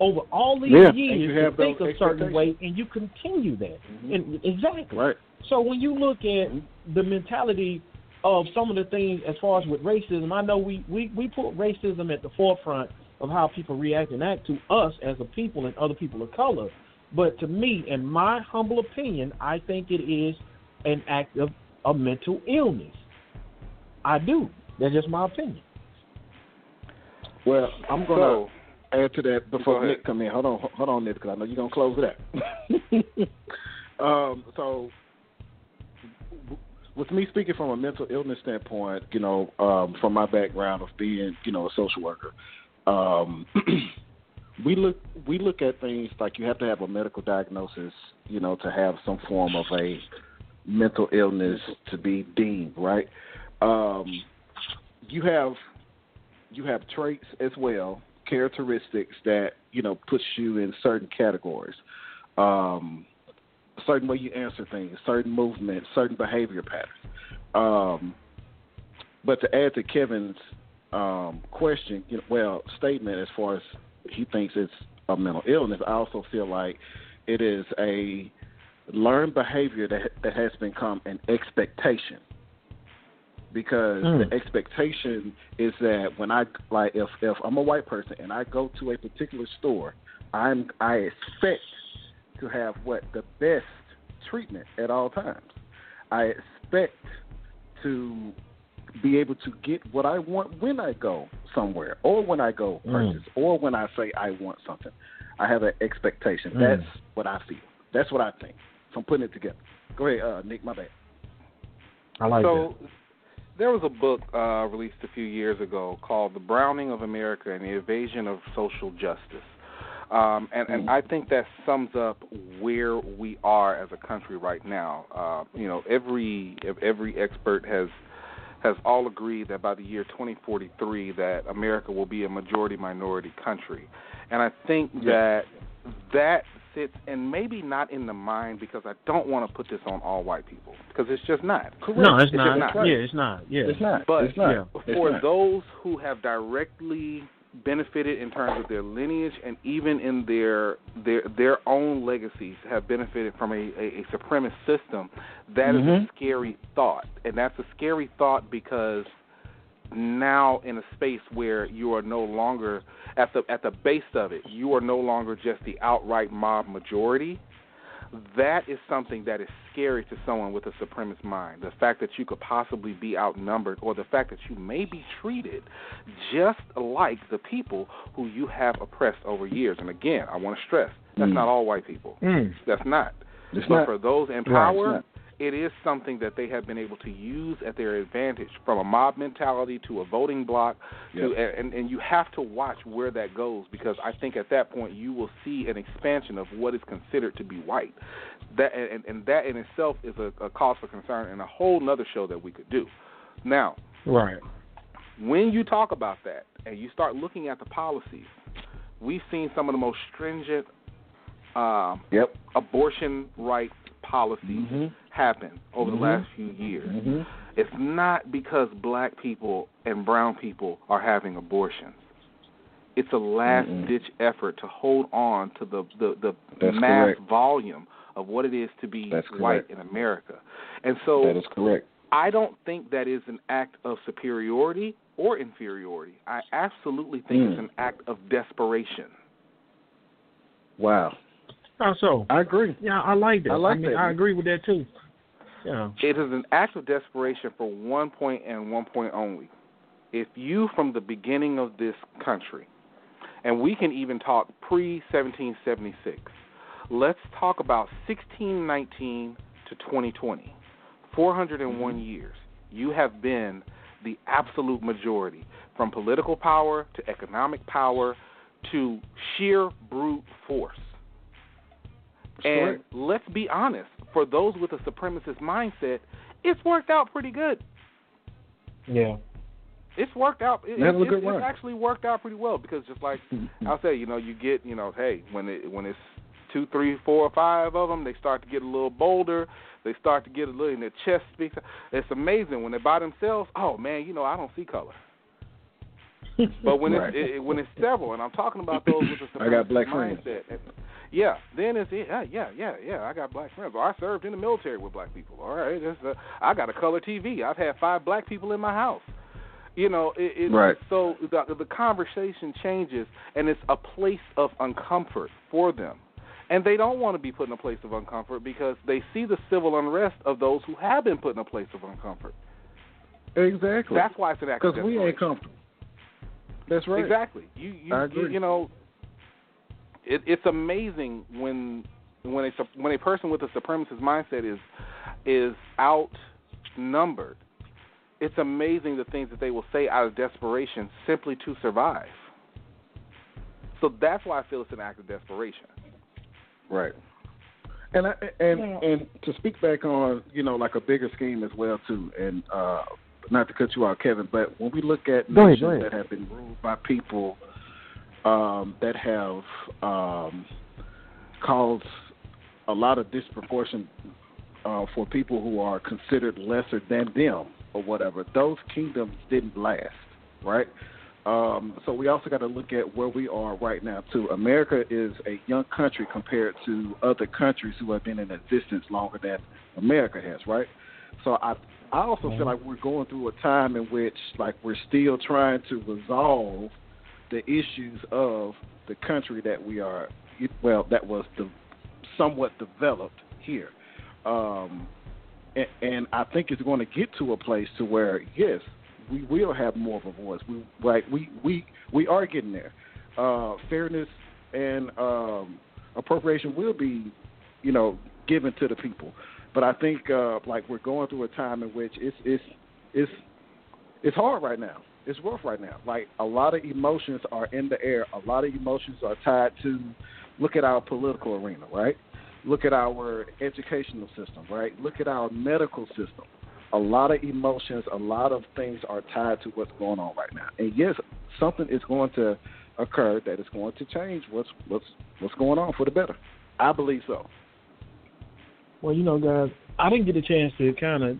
over all these Yeah, years you to think a certain way and you continue that. Mhm. And exactly. Right. So when you look at Mhm. the mentality of some of the things as far as with racism, I know we, we, we put racism at the forefront of how people react and act to us as a people and other people of color. But to me, in my humble opinion, I think it is an act of a mental illness. I do. That's just my opinion. Well, I'm gonna So, add to that before ahead. Nick come in. Hold on, hold on, Nick, because I know you're gonna close it out. um, so, with me speaking from a mental illness standpoint, you know, um, from my background of being, you know, a social worker, um, we look we look at things like you have to have a medical diagnosis, you know, to have some form of a mental illness to be deemed right. Um, you have you have traits as well, characteristics that you know puts you in certain categories. Um, certain way you answer things, certain movement, certain behavior patterns. Um, but to add to Kevin's um, question, you know, well, statement as far as he thinks it's a mental illness, I also feel like it is a learned behavior that that has become an expectation. Because Mm. the expectation is that when I like if if I'm a white person and I go to a particular store, I'm I expect to have what the best treatment at all times. I expect to be able to get what I want when I go somewhere, or when I go Mm. purchase, or when I say I want something. I have an expectation. Mm. That's what I feel. That's what I think. So I'm putting it together. Go ahead, uh, Nick. My bad. I like so there was a book uh, released a few years ago called "The Browning of America and the Evasion of Social Justice," um, and, and I think that sums up where we are as a country right now. Uh, you know, every every expert has has all agreed that by the year 2043 that America will be a majority minority country, and I think that that sits and maybe not in the mind because I don't want to put this on all white people because it's just not. No, it's It's not. not. Yeah, it's not. Yeah. It's not. But it's not. yeah. For not. those who have directly benefited in terms of their lineage and even in their their their own legacies have benefited from a, a, a supremacist system, that is Mhm. a scary thought. And that's a scary thought because now in a space where you are no longer at the at the base of it, you are no longer just the outright mob majority. That is something that is scary to someone with a supremacist mind. The fact that you could possibly be outnumbered, or the fact that you may be treated just like the people who you have oppressed over years. And again, I want to stress that's Mm. not all white people. Mm. That's not. It's but not. for those in power. It is something that they have been able to use at their advantage, from a mob mentality to a voting block, to and and you have to watch where that goes because I think at that point you will see an expansion of what is considered to be white. That and, and that in itself is a, a cause for concern and a whole nother show that we could do. Now, Right. when you talk about that and you start looking at the policies, we've seen some of the most stringent um, Yep. abortion rights policies Mhm. happen over Mhm. the last few years. Mhm. It's not because black people and brown people are having abortions. It's a last ditch effort to hold on to the the, the mass correct. volume of what it is to be white in America. And so That is correct. I don't think that is an act of superiority or inferiority. I absolutely think Mm. it's an act of desperation. Wow. How so? I agree. Yeah, I like that. I like mean, that. I agree with that too. Yeah. It is an act of desperation for one point and one point only. If you, from the beginning of this country, and we can even talk pre 1776, let's talk about 1619 to 2020, 401 mm-hmm. years. You have been the absolute majority, from political power to economic power to sheer brute force. And correct. let's be honest, for those with a supremacist mindset, it's worked out pretty good. Yeah. It's worked out. It, They have it- it's actually worked out pretty well because just like I'll say, you know, you get, you know, hey, when it when it's two, three, four, or five of them, they start to get a little bolder. They start to get a little, and their chest speaks. It's amazing when they're by themselves. Oh man, you know, I don't see color. But when Right. it's it, when it's several, and I'm talking about those with a I got supremacist black mindset. and- Yeah, then it's yeah, yeah, yeah, yeah. I got black friends. I served in the military with black people. All right, that's, uh, I got a color TV. I've had five black people in my house. You know, it, it, Right. so the the conversation changes, and it's a place of uncomfort for them, and they don't want to be put in a place of uncomfort because they see the civil unrest of those who have been put in a place of uncomfort. Exactly. That's why it's an of Because we ain't comfortable. That's right. Exactly. You you, I you agree. you know, it, it's amazing when when a when a person with a supremacist mindset is is outnumbered. It's amazing the things that they will say out of desperation simply to survive. So that's why I feel it's an act of desperation. Right. And I, and Yeah. and to speak back on you know like a bigger scheme as well too, and uh, not to cut you out, Kevin, but when we look at Go nations go ahead. that have been ruled by people um, that have um, caused a lot of disproportion uh, for people who are considered lesser than them or whatever, those kingdoms didn't last, right? Um, so we also got to look at where we are right now too. America is a young country compared to other countries who have been in existence longer than America has, right? So I I also feel like we're going through a time in which like we're still trying to resolve the issues of the country that we are well that was the somewhat developed here. Um, and, and I think it's going to get to a place to where yes, we will have more of a voice. We like we we we are getting there. Uh, fairness and um, appropriation will be, you know, given to the people. But I think uh, like we're going through a time in which it's it's it's it's hard right now. It's rough right now. Like a lot of emotions are in the air. A lot of emotions are tied to look at our political arena, right? Look at our educational system, right? Look at our medical system. A lot of emotions, a lot of things are tied to what's going on right now. And yes, something is going to occur that is going to change what's what's what's going on for the better. I believe so. Well, you know, guys, I didn't get a chance to kind of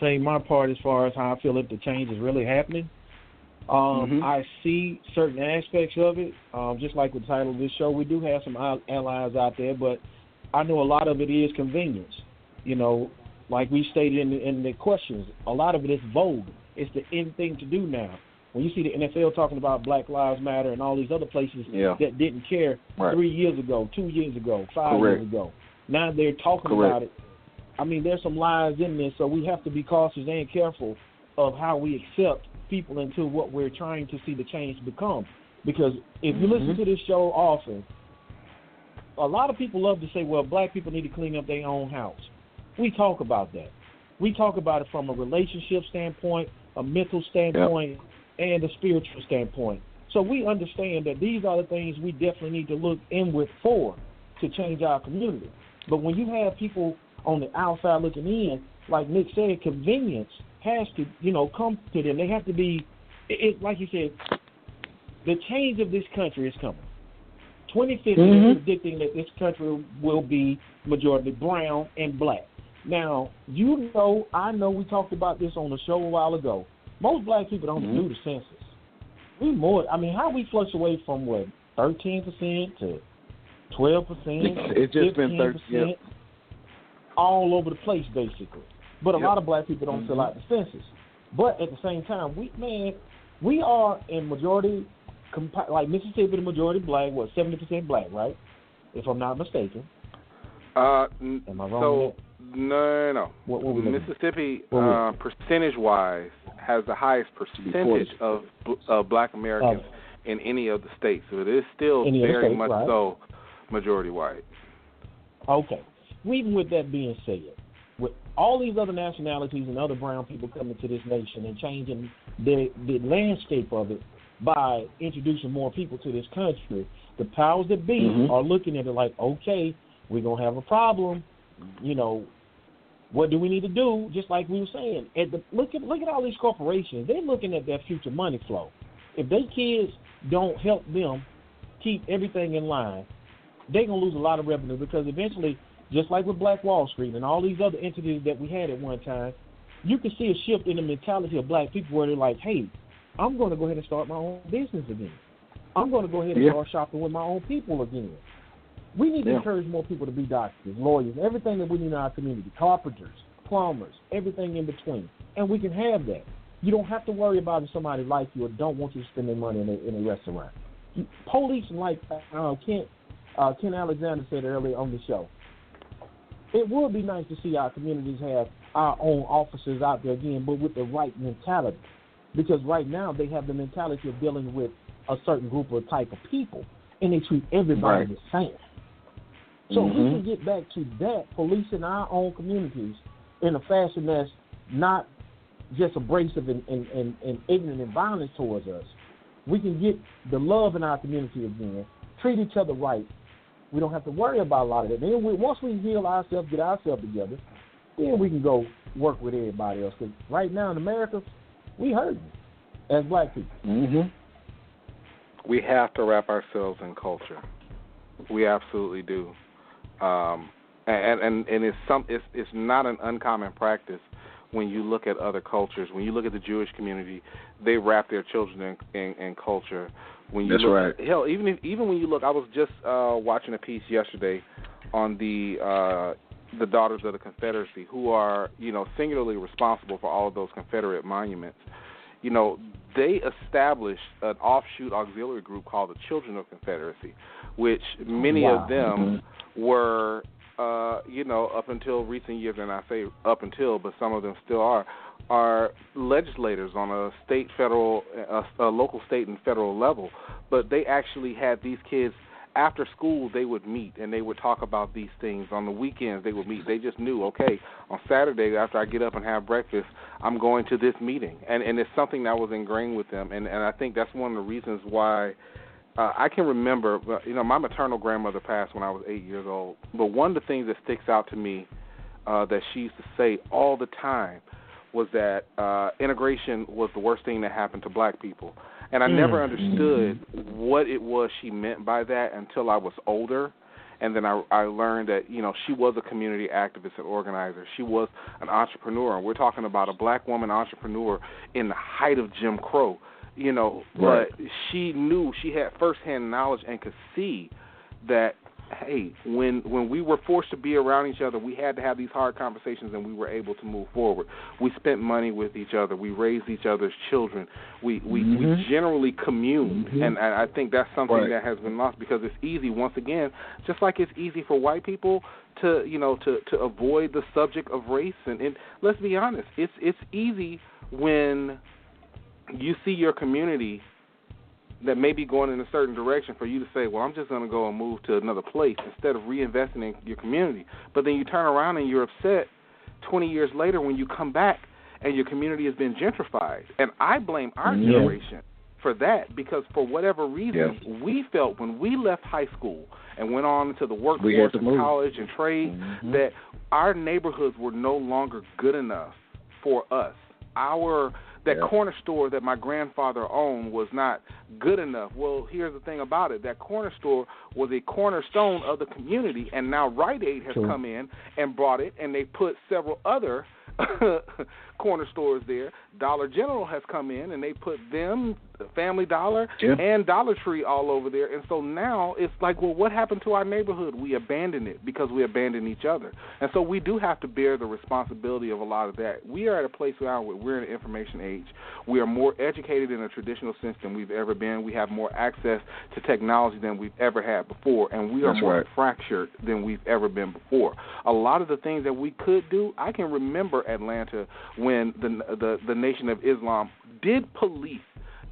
say my part as far as how I feel if the change is really happening. Um, Mhm. I see certain aspects of it. Um, just like with the title of this show, we do have some al- allies out there, but I know a lot of it is convenience. You know, like we stated in the, in the questions, a lot of it is vogue. It's the end thing to do now. When you see the NFL talking about Black Lives Matter and all these other places Yeah. that didn't care Right. three years ago, two years ago, five Correct. years ago, now they're talking Correct. about it. I mean, there's some lies in there, so we have to be cautious and careful of how we accept people into what we're trying to see the change become. Because if you listen mm-hmm. to this show often, a lot of people love to say, well, black people need to clean up their own house. We talk about that. We talk about it from a relationship standpoint, a mental standpoint, and a spiritual standpoint. So we understand that these are the things we definitely need to look inward for to change our community. But when you have people on the outside looking in, like Nick said, convenience has to, you know, come to them. They have to be, it, it, like you said, the change of this country is coming. 2050 Mhm. is predicting that this country will be majority brown and black. Now, you know, I know we talked about this on the show a while ago. Most black people don't Mhm. do the census. We more, I mean, how we fluctuate from what, 13% to 12%? It's just been 30 15%, yeah. all over the place, basically. But a Yep. lot of black people don't fill out the census. But at the same time, we man, we are in majority, like Mississippi, the majority black. What seventy percent black, right? If I'm not mistaken. Uh, n- Am I wrong? so no, no, no. What- what we looking at? Mississippi, What uh, percentage-wise, has the highest percentage of uh, Black Americans in any of the states. So it is still very states, much right. so majority white. Okay. Even with that being said, with all these other nationalities and other brown people coming to this nation and changing the the landscape of it by introducing more people to this country, the powers that be Mhm. are looking at it like, okay, we're gonna have a problem. You know, what do we need to do? Just like we were saying, at the look at look at all these corporations. They're looking at their future money flow. If their kids don't help them keep everything in line, they're gonna lose a lot of revenue because eventually, just like with Black Wall Street and all these other entities that we had at one time, you can see a shift in the mentality of black people where they're like, "Hey, I'm going to go ahead and start my own business again. I'm going to go ahead and Yeah. start shopping with my own people again." We need to encourage more people to be doctors, lawyers, everything that we need in our community, carpenters, plumbers, everything in between, and we can have that. You don't have to worry about if somebody likes you or don't want you to spend their money in a, in a restaurant. You- Police, like uh, Kent, uh, Ken Alexander said earlier on the show, it would be nice to see our communities have our own officers out there again, but with the right mentality. Because right now they have the mentality of dealing with a certain group or type of people, and they treat everybody Right. the same. So if we mm-hmm. can get back to that, policing our own communities in a fashion that's not just abrasive and, and, and, and ignorant and violent towards us. We can get the love in our community again, treat each other right, we don't have to worry about a lot of that. Then we, once we heal ourselves, get ourselves together, then we can go work with everybody else. Because right now in America, we hurting as black people. Mm-hmm. we have to wrap ourselves in culture. We absolutely do. Um, and and and it's some it's it's not an uncommon practice when you look at other cultures. When you look at the Jewish community, they wrap their children in in, in culture. When you That's look, right. Hell, even if, even when you look, I was just uh, watching a piece yesterday on the uh, the Daughters of the Confederacy, who are you know singularly responsible for all of those Confederate monuments. You know, they established an offshoot auxiliary group called the Children of Confederacy, which many Wow. of them were, uh, you know, up until recent years, and I say up until, but some of them still are, are legislators on a state, federal, a, a local, state, and federal level. But they actually had these kids after school they would meet and they would talk about these things. On the weekends they would meet. They just knew okay on saturday after i get up and have breakfast i'm going to this meeting. And and it's something that was ingrained with them. And and i think that's one of the reasons why uh, I can remember, you know, my maternal grandmother passed when I was eight years old. But one of the things that sticks out to me uh, that she used to say all the time was that uh, integration was the worst thing that happened to black people. And I never understood what it was she meant by that until I was older. And then I, I learned that, you know, she was a community activist and organizer. She was an entrepreneur. And we're talking about a black woman entrepreneur in the height of Jim Crow you know, Right. but she knew she had firsthand knowledge and could see that hey, when when we were forced to be around each other, we had to have these hard conversations and we were able to move forward. We spent money with each other. We raised each other's children. We we, we Mhm. generally communed, and I I think that's something Right. that has been lost because it's easy once again, just like it's easy for white people to you know to to avoid the subject of race and, and let's be honest, it's it's easy when you see your community that may be going in a certain direction for you to say, well, I'm just going to go and move to another place instead of reinvesting in your community. But then you turn around and you're upset 20 years later when you come back and your community has been gentrified. And I blame our Yeah. generation for that because for whatever reason, we felt when we left high school and went on into the workforce and college and trade Mhm. that our neighborhoods were no longer good enough for us. Our that Yeah. corner store that my grandfather owned was not good enough. Well, here's the thing about it: that corner store was a cornerstone of the community, and now Rite Aid has True. come in and brought it, and they put several other corner stores there. Dollar General has come in and they put them, Family Dollar, Yeah. and Dollar Tree all over there. And so now it's like, well, what happened to our neighborhood? We abandoned it because we abandoned each other. And so we do have to bear the responsibility of a lot of that. We are at a place now where we're in an information age. We are more educated in a traditional sense than we've ever been. We have more access to technology than we've ever had before, and we are That's more right. fractured than we've ever been before. A lot of the things that we could do, I can remember Atlanta when the the the Nation of Islam did police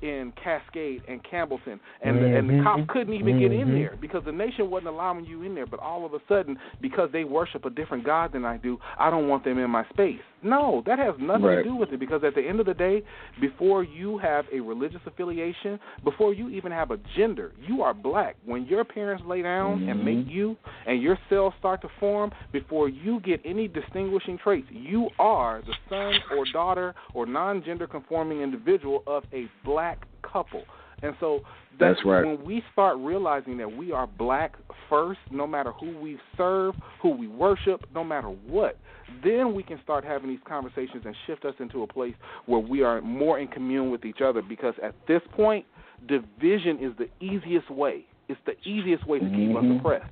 in Cascade and Campbellton, and the, and the cops couldn't even get in Mhm. there because the nation wasn't allowing you in there. But all of a sudden, because they worship a different God than I do, I don't want them in my space. No, that has nothing to do with it because at the end of the day, before you have a religious affiliation, before you even have a gender, you are black. When your parents lay down and Mhm. make you and your cells start to form, before you get any distinguishing traits, you are the son or daughter or non gender conforming individual of a black couple. And so that's, That's right. when we start realizing that we are black first, no matter who we serve, who we worship, no matter what, then we can start having these conversations and shift us into a place where we are more in commune with each other because at this point, division is the easiest way. It's the easiest way to keep us Mhm. oppressed.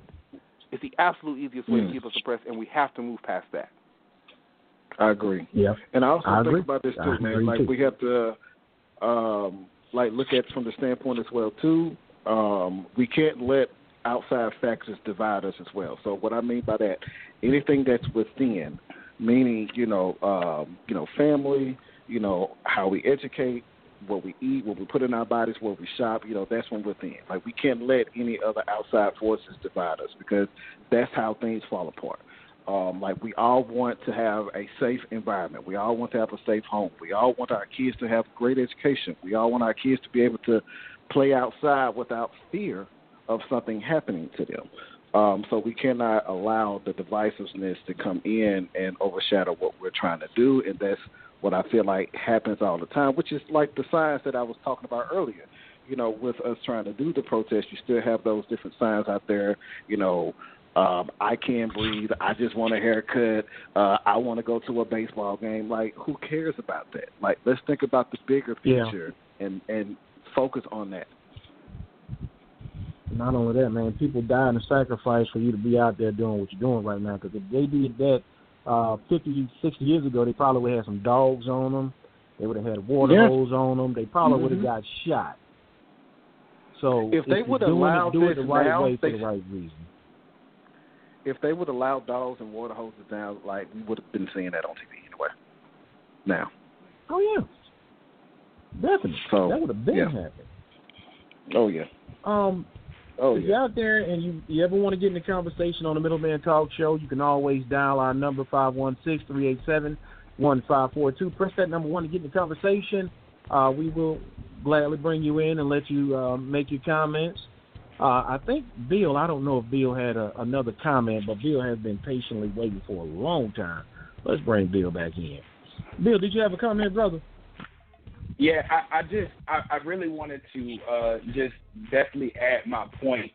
It's the absolute easiest way Mm. to keep us oppressed, and we have to move past that. I agree. Yeah. And I also I think agree. about this I too, man. Like too. we have to um like look at from the standpoint as well too. Um, we can't let outside factors divide us as well. So what I mean by that, anything that's within, meaning, you know, um, you know, family, you know, how we educate, what we eat, what we put in our bodies, where we shop, you know, that's from within. Like we can't let any other outside forces divide us because that's how things fall apart. Um, like we all want to have a safe environment. We all want to have a safe home. We all want our kids to have great education. We all want our kids to be able to play outside without fear of something happening to them. Um, so we cannot allow the divisiveness to come in and overshadow what we're trying to do, and that's what I feel like happens all the time, which is like the signs that I was talking about earlier. You know, with us trying to do the protest, you still have those different signs out there. You know, um, I can't breathe. I just want a haircut. Uh, I want to go to a baseball game. Like, who cares about that? Like, let's think about the bigger Yeah. picture and and focus on that. Not only that, man, people die in sacrifice for you to be out there doing what you're doing right now. Because if they did that uh, 50, 60 years ago, they probably would have had some dogs on them. They would have had water Yeah. hose on them. They probably would have Mhm. got shot. So If they you're would doing allow it, do it this the right now, way for they- the right reason. If they would allow dogs and water hoses down, like we would have been seeing that on TV anyway. Now, Oh yeah, definitely. So, that would have been yeah. happened. oh yeah, Um, oh if yeah. you're out there and you, you ever want to get in a conversation on the Middleman Talk Show, you can always dial our number 516-387-1542. Press that number one to get in the conversation. Uh, we will gladly bring you in and let you uh, make your comments. Uh, I think Bill, I don't know if Bill had a, another comment, but Bill has been patiently waiting for a long time. Let's bring Bill back in. Bill, did you have a comment, brother? Yeah, I, I just I, I really wanted to uh, just definitely add my point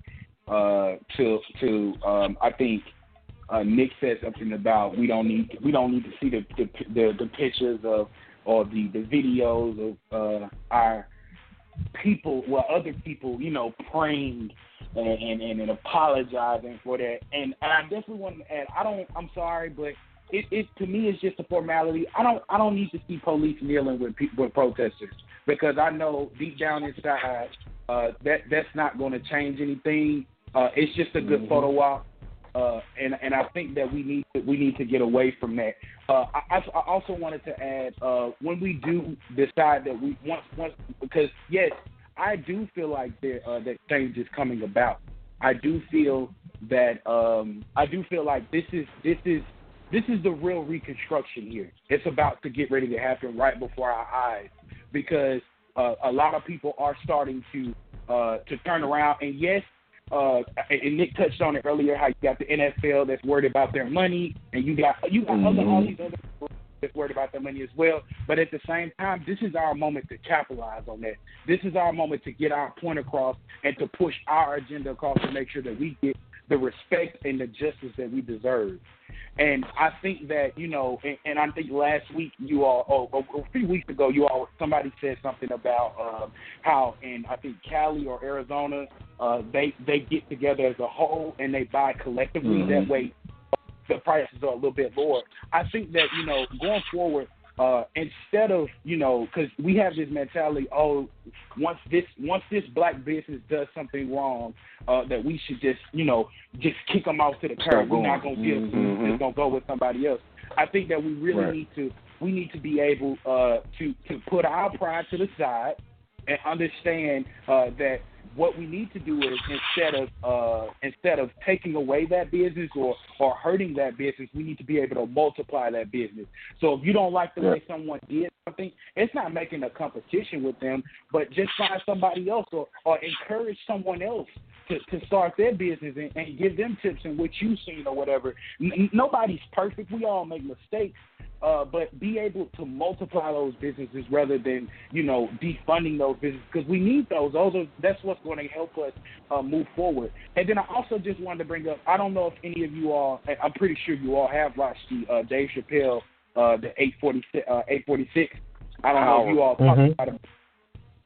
uh, to to um, I think uh, Nick said something about we don't need we don't need to see the the the, the pictures of or the the videos of uh, our people, well, other people, you know, praying and, and, and, apologizing for that. And, and I definitely want to add, I don't, I'm sorry, but it, it to me it's just a formality. I don't, I don't need to see police kneeling with people, with protesters because I know deep down inside uh, that that's not going to change anything. Uh, it's just a good photo op. Uh, and and I think that we need to, we need to get away from that. Uh, I, I also wanted to add uh, when we do decide that we once once because yes, I do feel like there uh, that change is coming about. I do feel that um, I do feel like this is this is this is the real reconstruction here. It's about to get ready to happen right before our eyes because uh, a lot of people are starting to uh, to turn around. And yes, uh, and Nick touched on it earlier how you got the NFL that's worried about their money, and you got you got other all these other people that's worried about their money as well. But at the same time, this is our moment to capitalize on that. This is our moment to get our point across and to push our agenda across to make sure that we get the respect and the justice that we deserve. And I think that you know, and, and I think last week you all, oh, a few weeks ago, you all somebody said something about uh, how in I think Cali or Arizona, uh, they they get together as a whole and they buy collectively. Mhm. That way, the prices are a little bit lower. I think that you know, going forward, uh, instead of you know, because we have this mentality, oh, once this once this black business does something wrong, uh, that we should just you know just kick them off to the curb. We're not going. gonna give, Mhm. we're just gonna go with somebody else. I think that we really Right. need to we need to be able uh, to to put our pride to the side and understand uh, that what we need to do is instead of uh, instead of taking away that business or or hurting that business, we need to be able to multiply that business. So if you don't like the Yeah. way someone did something, it's not making a competition with them, but just find somebody else or, or encourage someone else to, to start their business and, and give them tips in what you've seen or whatever. N- nobody's perfect. We all make mistakes. Uh, but be able to multiply those businesses rather than you know defunding those businesses because we need those. Those are that's what's going to help us uh, move forward. And then I also just wanted to bring up. I don't know if any of you all. I'm pretty sure you all have watched the uh, Dave Chappelle uh, the 846. Uh, 846. I don't know if you all talked Mhm. about it.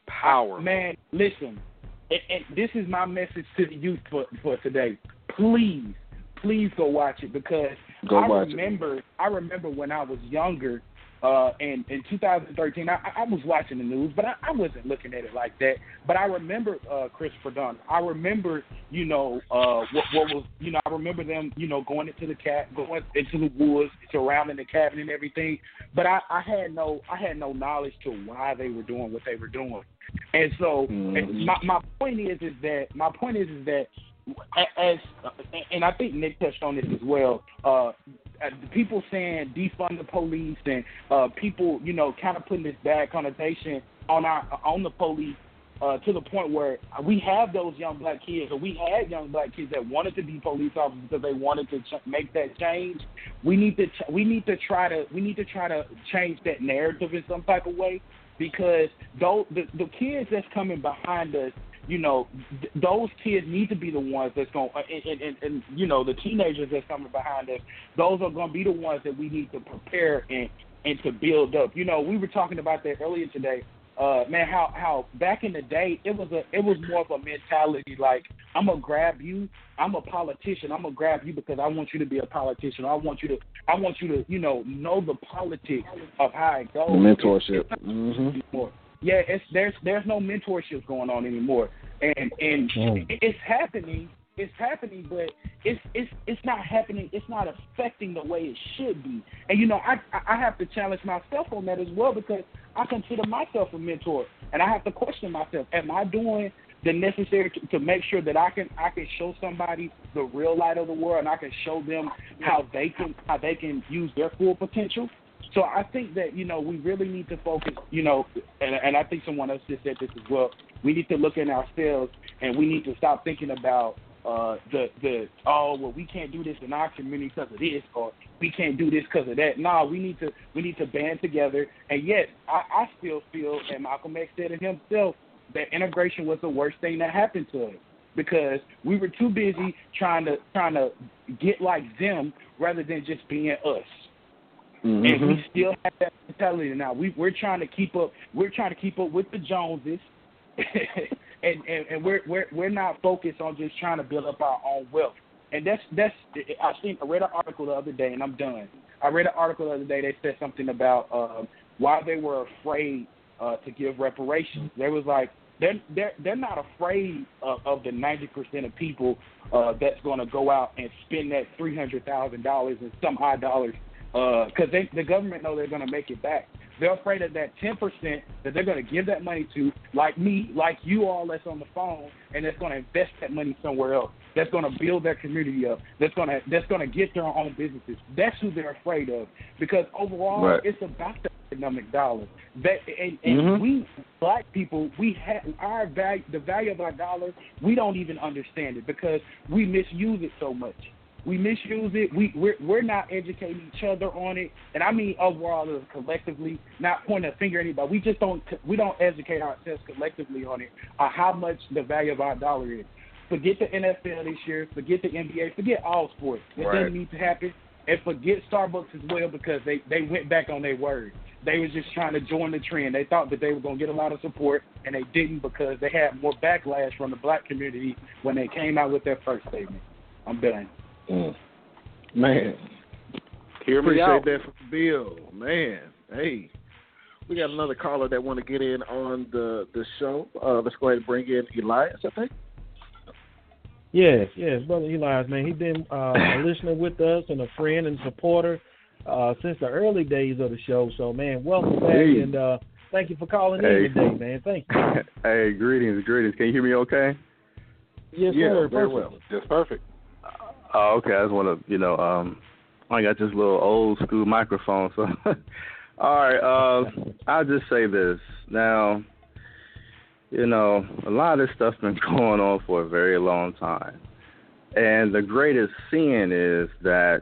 Power. Man, listen, and, and this is my message to the youth for for today. Please, please go watch it because Go I watch it. remember I remember when I was younger, uh, and in 2013, I, I was watching the news, but I, I wasn't looking at it like that. But I remember uh, Christopher Dorner. I remember, you know, uh, what, what was, you know, I remember them, you know, going into the cat, going into the woods, surrounding the cabin and everything. But I, I had no, I had no knowledge to why they were doing what they were doing. And so, Mhm. and my my point is, is that my point is, is that as and I think Nick touched on this as well. Uh, uh, people saying defund the police and uh, people, you know, kind of putting this bad connotation on our on the police. uh, to the point where we have those young black kids, or we had young black kids that wanted to be police officers because they wanted to ch- make that change. We need to ch- we need to try to we need to try to change that narrative in some type of way because those the, the kids that's coming behind us you know, th- those kids need to be the ones that's going, and, and, and you know, the teenagers that's coming behind us. Those are going to be the ones that we need to prepare and and to build up. You know, we were talking about that earlier today. Uh, man, how how back in the day it was a it was more of a mentality like I'm gonna grab you. I'm a politician. I'm gonna grab you because I want you to be a politician. I want you to I want you to you know know the politics of how it goes. Mentorship. Mhm. anymore. Yeah, it's there's there's no mentorship going on anymore, and and Mm. it's happening. It's happening, but it's it's it's not happening. It's not affecting the way it should be. And you know, I I have to challenge myself on that as well because I consider myself a mentor, and I have to question myself: Am I doing the necessary to, to make sure that I can I can show somebody the real light of the world, and I can show them how they can how they can use their full potential? So I think that you know we really need to focus. You know, and, and I think someone else just said this as well. We need to look at ourselves, and we need to stop thinking about uh, the the oh well we can't do this in our community because of this, or we can't do this because of that. No, we need to we need to band together. And yet I, I still feel, and Malcolm X said it himself, that integration was the worst thing that happened to us because we were too busy trying to trying to get like them rather than just being us and Mhm. we still have that mentality now. We we're trying to keep up. We're trying to keep up with the Joneses, and, and and we're we're we're not focused on just trying to build up our own wealth. And that's that's I seen I read an article the other day, and I'm done. I read an article the other day. They said something about uh, why they were afraid uh, to give reparations. They was like they're they're they're not afraid of, of the ninety percent of people uh, that's going to go out and spend that three hundred thousand dollars and some odd dollars because they the government know they're going to make it back. They're afraid of that ten percent that they're going to give that money to, like me, like you all that's on the phone, and that's going to invest that money somewhere else. That's going to build their community up. That's going to that's going to get their own businesses. That's who they're afraid of because overall Right. it's about the economic dollar. That and, and Mhm. we black people we have our value the value of our dollar. We don't even understand it because we misuse it so much. We misuse it. We we're, we're not educating each other on it, and I mean overall as collectively. Not pointing a finger at anybody. We just don't we don't educate ourselves collectively on it on how much the value of our dollar is. Forget the NFL this year. Forget the NBA. Forget all sports. It Right. doesn't need to happen. And forget Starbucks as well because they they went back on their word. They was just trying to join the trend. They thought that they were going to get a lot of support, and they didn't because they had more backlash from the black community when they came out with their first statement. I'm done. Mm. Man, Hear me appreciate out. that from Bill. Man, hey, we got another caller that want to get in on the the show. Uh, let's go ahead and bring in Elias. I think. Yes, yes, brother Elias, man. He's been uh, a listener with us and a friend and supporter uh, since the early days of the show. So, man, welcome back Hey. and uh, thank you for calling Hey. in today, man. Thank you. hey, greetings, greetings. Can you hear me okay? Yes, yeah, sir. very perfect. well. Just perfect. Oh, okay. I just want to, you know, um, I got this little old school microphone. So, all right. Uh, I'll just say this now. You know, a lot of this stuff's been going on for a very long time, and the greatest sin is that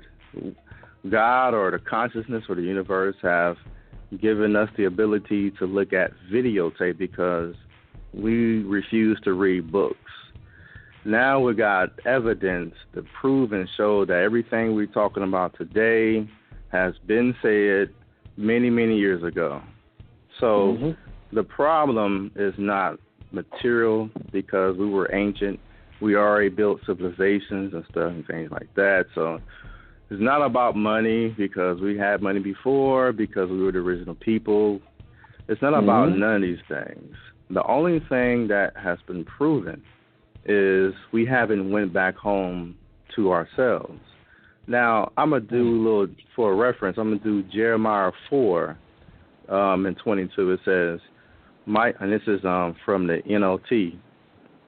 God or the consciousness or the universe have given us the ability to look at videotape because we refuse to read books. Now we got evidence to prove and show that everything we're talking about today has been said many, many years ago. So Mhm. the problem is not material because we were ancient. We already built civilizations and stuff and things like that. So it's not about money because we had money before, because we were the original people. It's not about Mhm. none of these things. The only thing that has been proven is we haven't went back home to ourselves. Now I'm gonna do a little for a reference. I'm gonna do Jeremiah four, um, in 22. It says, "My," and this is um from the NLT.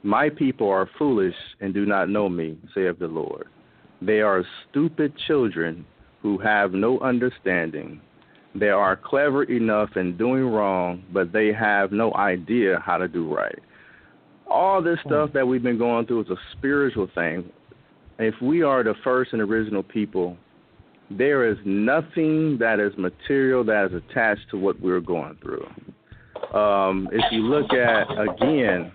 My people are foolish and do not know me, saith the Lord. They are stupid children who have no understanding. They are clever enough in doing wrong, but they have no idea how to do right. All this stuff that we've been going through is a spiritual thing. If we are the first and original people, there is nothing that is material that is attached to what we're going through. Um, if you look at again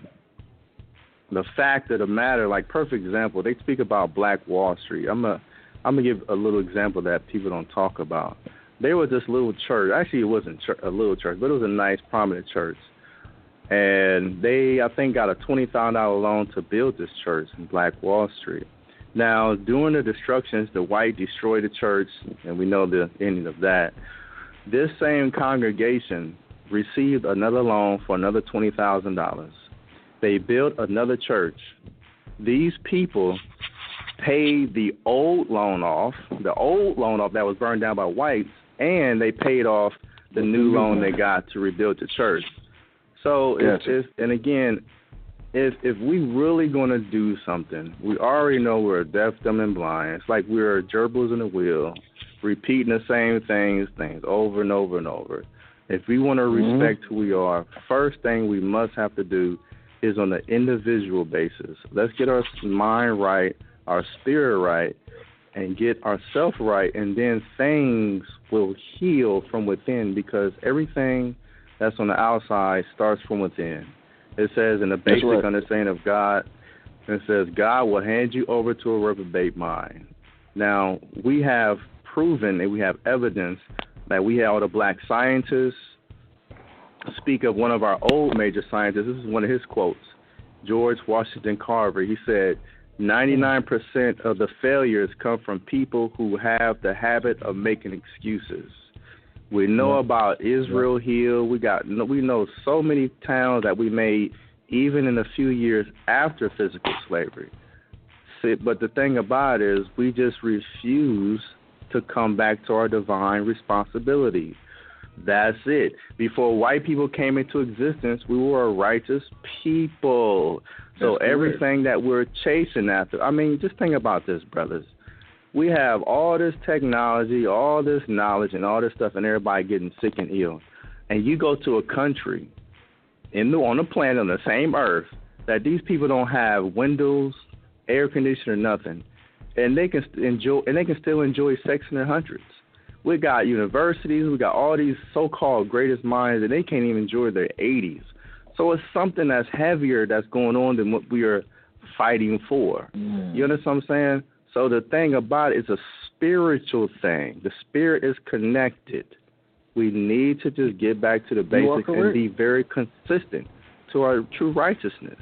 the fact of the matter, like perfect example, they speak about Black Wall Street. I'm a I'm gonna give a little example that people don't talk about. There was this little church. Actually, it wasn't chur- a little church, but it was a nice, prominent church. And they, I think, got a twenty thousand dollar loan to build this church in Black Wall Street. Now, during the destructions, the white destroyed the church, and we know the ending of that. This same congregation received another loan for another twenty thousand dollars. They built another church. These people paid the old loan off, the old loan off that was burned down by whites, and they paid off the new loan they got to rebuild the church. So Gotcha. if and again, if if we really gonna do something, we already know we're deaf, dumb, and blind. It's like we're gerbils in a wheel, repeating the same things, things over and over and over. If we want to Mhm. respect who we are, first thing we must have to do is on an individual basis. Let's get our mind right, our spirit right, and get ourselves right, and then things will heal from within because everything that's on the outside starts from within. It says in the basic right. understanding of God, it says God will hand you over to a reprobate mind. Now we have proven and we have evidence that we have all the black scientists speak of one of our old major scientists. This is one of his quotes. George Washington Carver. He said, 99% of the failures come from people who have the habit of making excuses. We know about Israel Hill. We got we know so many towns that we made even in a few years after physical slavery. See, but the thing about it is we just refuse to come back to our divine responsibility. That's it. Before white people came into existence, we were a righteous people. So That's everything that we're chasing after, I mean, just think about this, brothers. We have all this technology, all this knowledge, and all this stuff, and everybody getting sick and ill. And you go to a country in the on the planet on the same earth that these people don't have windows, air conditioner, nothing, and they can enjoy and they can still enjoy sex in their hundreds. We got universities, we got all these so-called greatest minds, and they can't even enjoy their 80s. So it's something that's heavier that's going on than what we are fighting for. Mm. You understand what I'm saying? So the thing about it is a spiritual thing. The spirit is connected. We need to just get back to the basics and be very consistent to our true righteousness.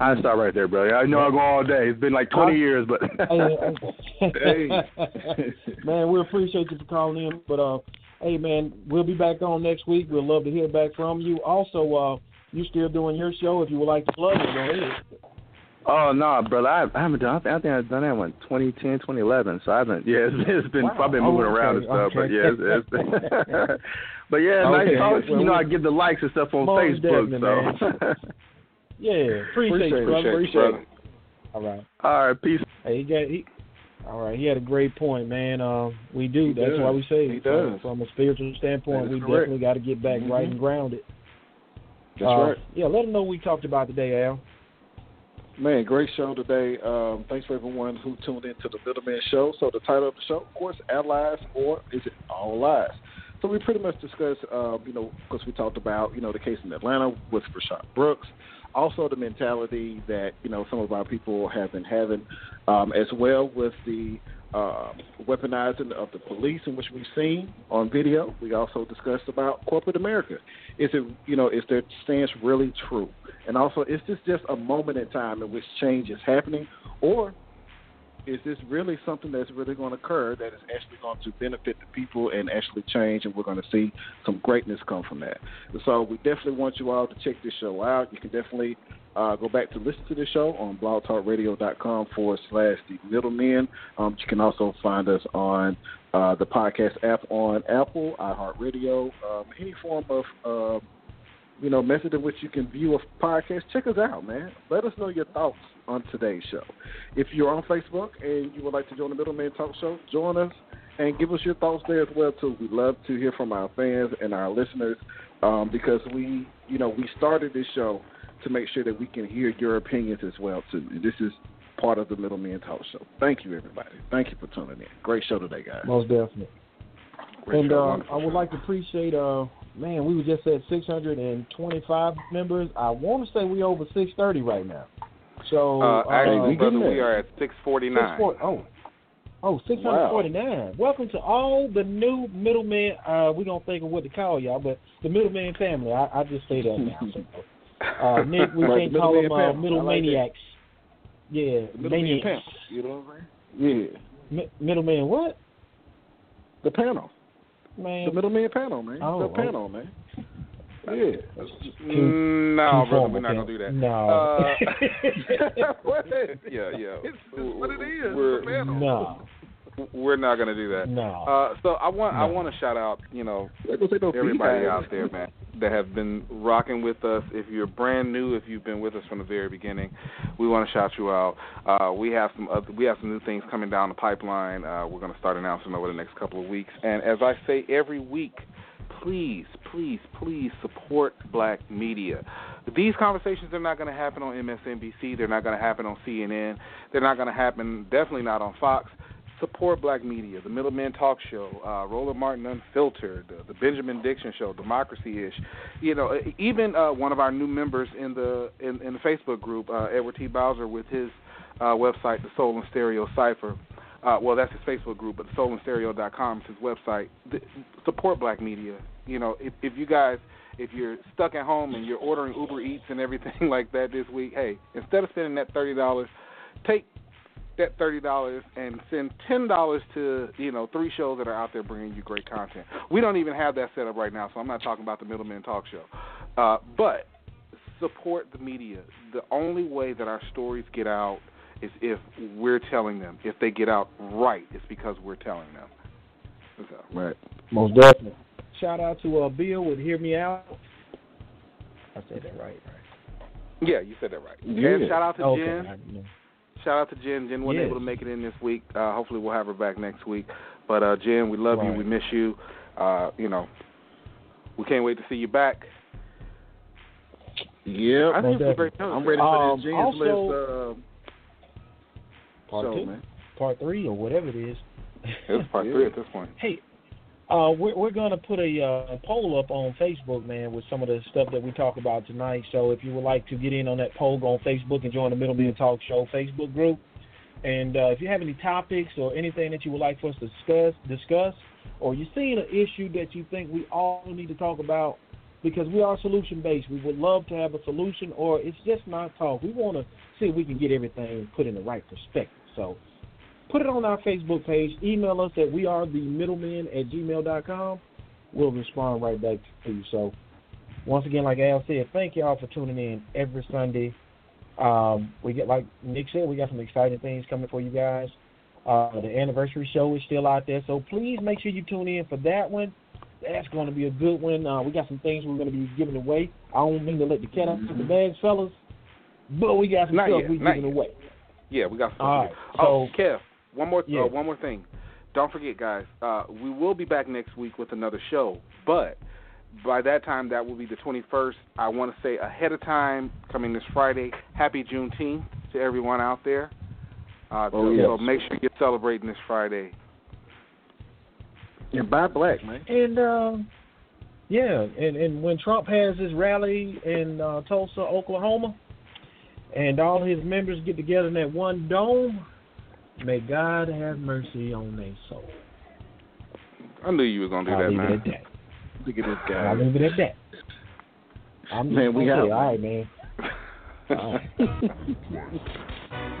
I stop right there, brother. I know I go all day. It's been like 20 years, but Hey, man, we appreciate you for calling in. But uh, hey, man, we'll be back on next week. We'd love to hear back from you. Also, uh, you still doing your show? If you would like to plug it, go ahead. Oh no, brother! I, I haven't done. I think, I think I've done that one 2010, 2011. So I haven't. Yeah, it's, it's been. Wow. I've been Oh, moving around and okay, stuff, but okay. yeah, it's, it's but yeah, Okay. nice. Well, you know, I give the likes and stuff on Facebook. So, Yeah, appreciate, Appreciate brother. appreciate it. All right. all right, peace. Hey, he got he. All right, he had a great point, man. Uh, we do. He That's does. why we say He from, does. from a spiritual standpoint, we correct. definitely got to get back right Mhm. and grounded. That's Uh, right. Yeah, let them know what we talked about today, Al. Man, great show today. Um, thanks for everyone who tuned in to the Middleman Show. So the title of the show, of course, Allies or is it All Lies? So we pretty much discussed, uh, you know, because we talked about, you know, the case in Atlanta with Rayshard Brooks, also the mentality that, you know, some of our people have been having, um, as well with the uh, weaponizing of the police in which we've seen on video. We also discussed about corporate America. Is it, you know, is their stance really true? And also, is this just a moment in time in which change is happening, or is this really something that's really going to occur that is actually going to benefit the people and actually change, and we're going to see some greatness come from that? So we definitely want you all to check this show out. You can definitely uh, go back to listen to the show on blogtalkradio.com forward slash the middlemen. Um, you can also find us on uh, the podcast app on Apple, iHeartRadio, um, any form of uh, you know method in which you can view a podcast. Check us out, man. Let us know your thoughts on today's show. If you're on Facebook and you would like to join the Middleman Talk Show, join us and give us your thoughts there as well too. We love to hear from our fans and our listeners um, because we, you know, we started this show to make sure that we can hear your opinions as well too. This is part of the Middleman Talk Show. Thank you, everybody. Thank you for tuning in. Great show today, guys. Most definitely. Great and show. uh, I would show. like to appreciate, uh, man, we were just at 625 members. I want to say we over 630 right now. So, Uh, actually, uh, we brother, we are at six forty nine. 640 oh. Oh, 649. Welcome to all the new middlemen. Uh, we're going to think of what to call y'all, but the middleman family. I, I just say that now. So, uh, Nick, we Right, can't call them uh, middle like that. maniacs. Yeah, Middleman maniacs. panel. You know what I'm saying? Yeah. Mi- middleman what? The panel. Man, The middleman panel, man. Oh, the oh. panel, man. Yeah. Mm, no, Too brother, we're not gonna do that. No. Uh, what? yeah, yeah. It's just what it is. We're, It's a panel. no. We're not gonna do that. No. Uh, so I want I want to shout out, you know, Like I say, no everybody out there, man, that have been rocking with us. If you're brand new, if you've been with us from the very beginning, we want to shout you out. Uh, we have some other, we have some new things coming down the pipeline. Uh, we're going to start announcing over the next couple of weeks. And as I say every week, please, please, please support Black media. These conversations are not going to happen on MSNBC. They're not going to happen on CNN. They're not going to happen, definitely not on Fox support black media, the Middleman Talk Show, uh, Roland Martin Unfiltered, the, the Benjamin Dixon Show, Democracy Ish. You know, even uh, one of our new members in the in, in the Facebook group, uh, Edward T. Bowser, with his uh, website, the Soul and Stereo Cipher. Uh, well, that's his Facebook group, but soulandstereo.com is his website. The, support black media. You know, if, if you guys if you're stuck at home and you're ordering Uber Eats and everything like that this week, hey, instead of spending that thirty dollars, take that thirty dollars and send ten dollars to you know three shows that are out there bringing you great content. We don't even have that set up right now, so I'm not talking about the Middleman Talk Show. Uh, but support the media. The only way that our stories get out is if we're telling them. If they get out right, it's because we're telling them. So, Right. Most definitely. Shout out to uh, Bill with Hear Me Out. I said that right, right? yeah, you said that right. Yeah. And shout out to Okay. Jen. I- yeah. Shout out to Jen. Jen wasn't Yes. able to make it in this week. Uh, hopefully, we'll have her back next week. But uh, Jen, we love you. We miss you. Uh, you know, we can't wait to see you back. Yeah, I think it's a definitely. great show. I'm ready for Um, this James also- list uh, Part show, two, man. part three, or whatever it is. It's part three at this point. Hey, uh, we're we're gonna put a uh, poll up on Facebook, man, with some of the stuff that we talk about tonight. So if you would like to get in on that poll, go on Facebook and join the Middle Middleman Talk Show Facebook group. And uh, if you have any topics or anything that you would like for us to discuss, discuss, or you're seeing an issue that you think we all need to talk about, because we are solution based, we would love to have a solution, or it's just not talk. We want to see if we can get everything put in the right perspective. So put it on our Facebook page. Email us at we are the middlemen at gmail.com. We'll respond right back to you. So, once again, like Al said, thank y'all for tuning in every Sunday. Um, we get like Nick said, we got some exciting things coming for you guys. Uh, the anniversary show is still out there, so please make sure you tune in for that one. That's going to be a good one. Uh, we got some things we're going to be giving away. I don't mean to let the cat out of the bag, fellas, but we got some Not stuff yet, we're giving yet. away. Yeah, we got stuff. All right, oh, so- Kev, one more Yeah. uh, one more thing. Don't forget, guys. Uh, we will be back next week with another show, but by that time, that will be the 21st. I want to say ahead of time, coming this Friday, Happy Juneteenth to everyone out there. Uh, Oh, so, yes. so make sure you're celebrating this Friday. And buy black, man. And uh, yeah, and and when Trump has his rally in uh, Tulsa, Oklahoma, and all his members get together in that one dome, may God have mercy on their soul. I knew you were gonna do I'll that, leave man. it at that. Look at this guy. I'll leave it at that. I'm Man, we gonna out. all right, man. All right.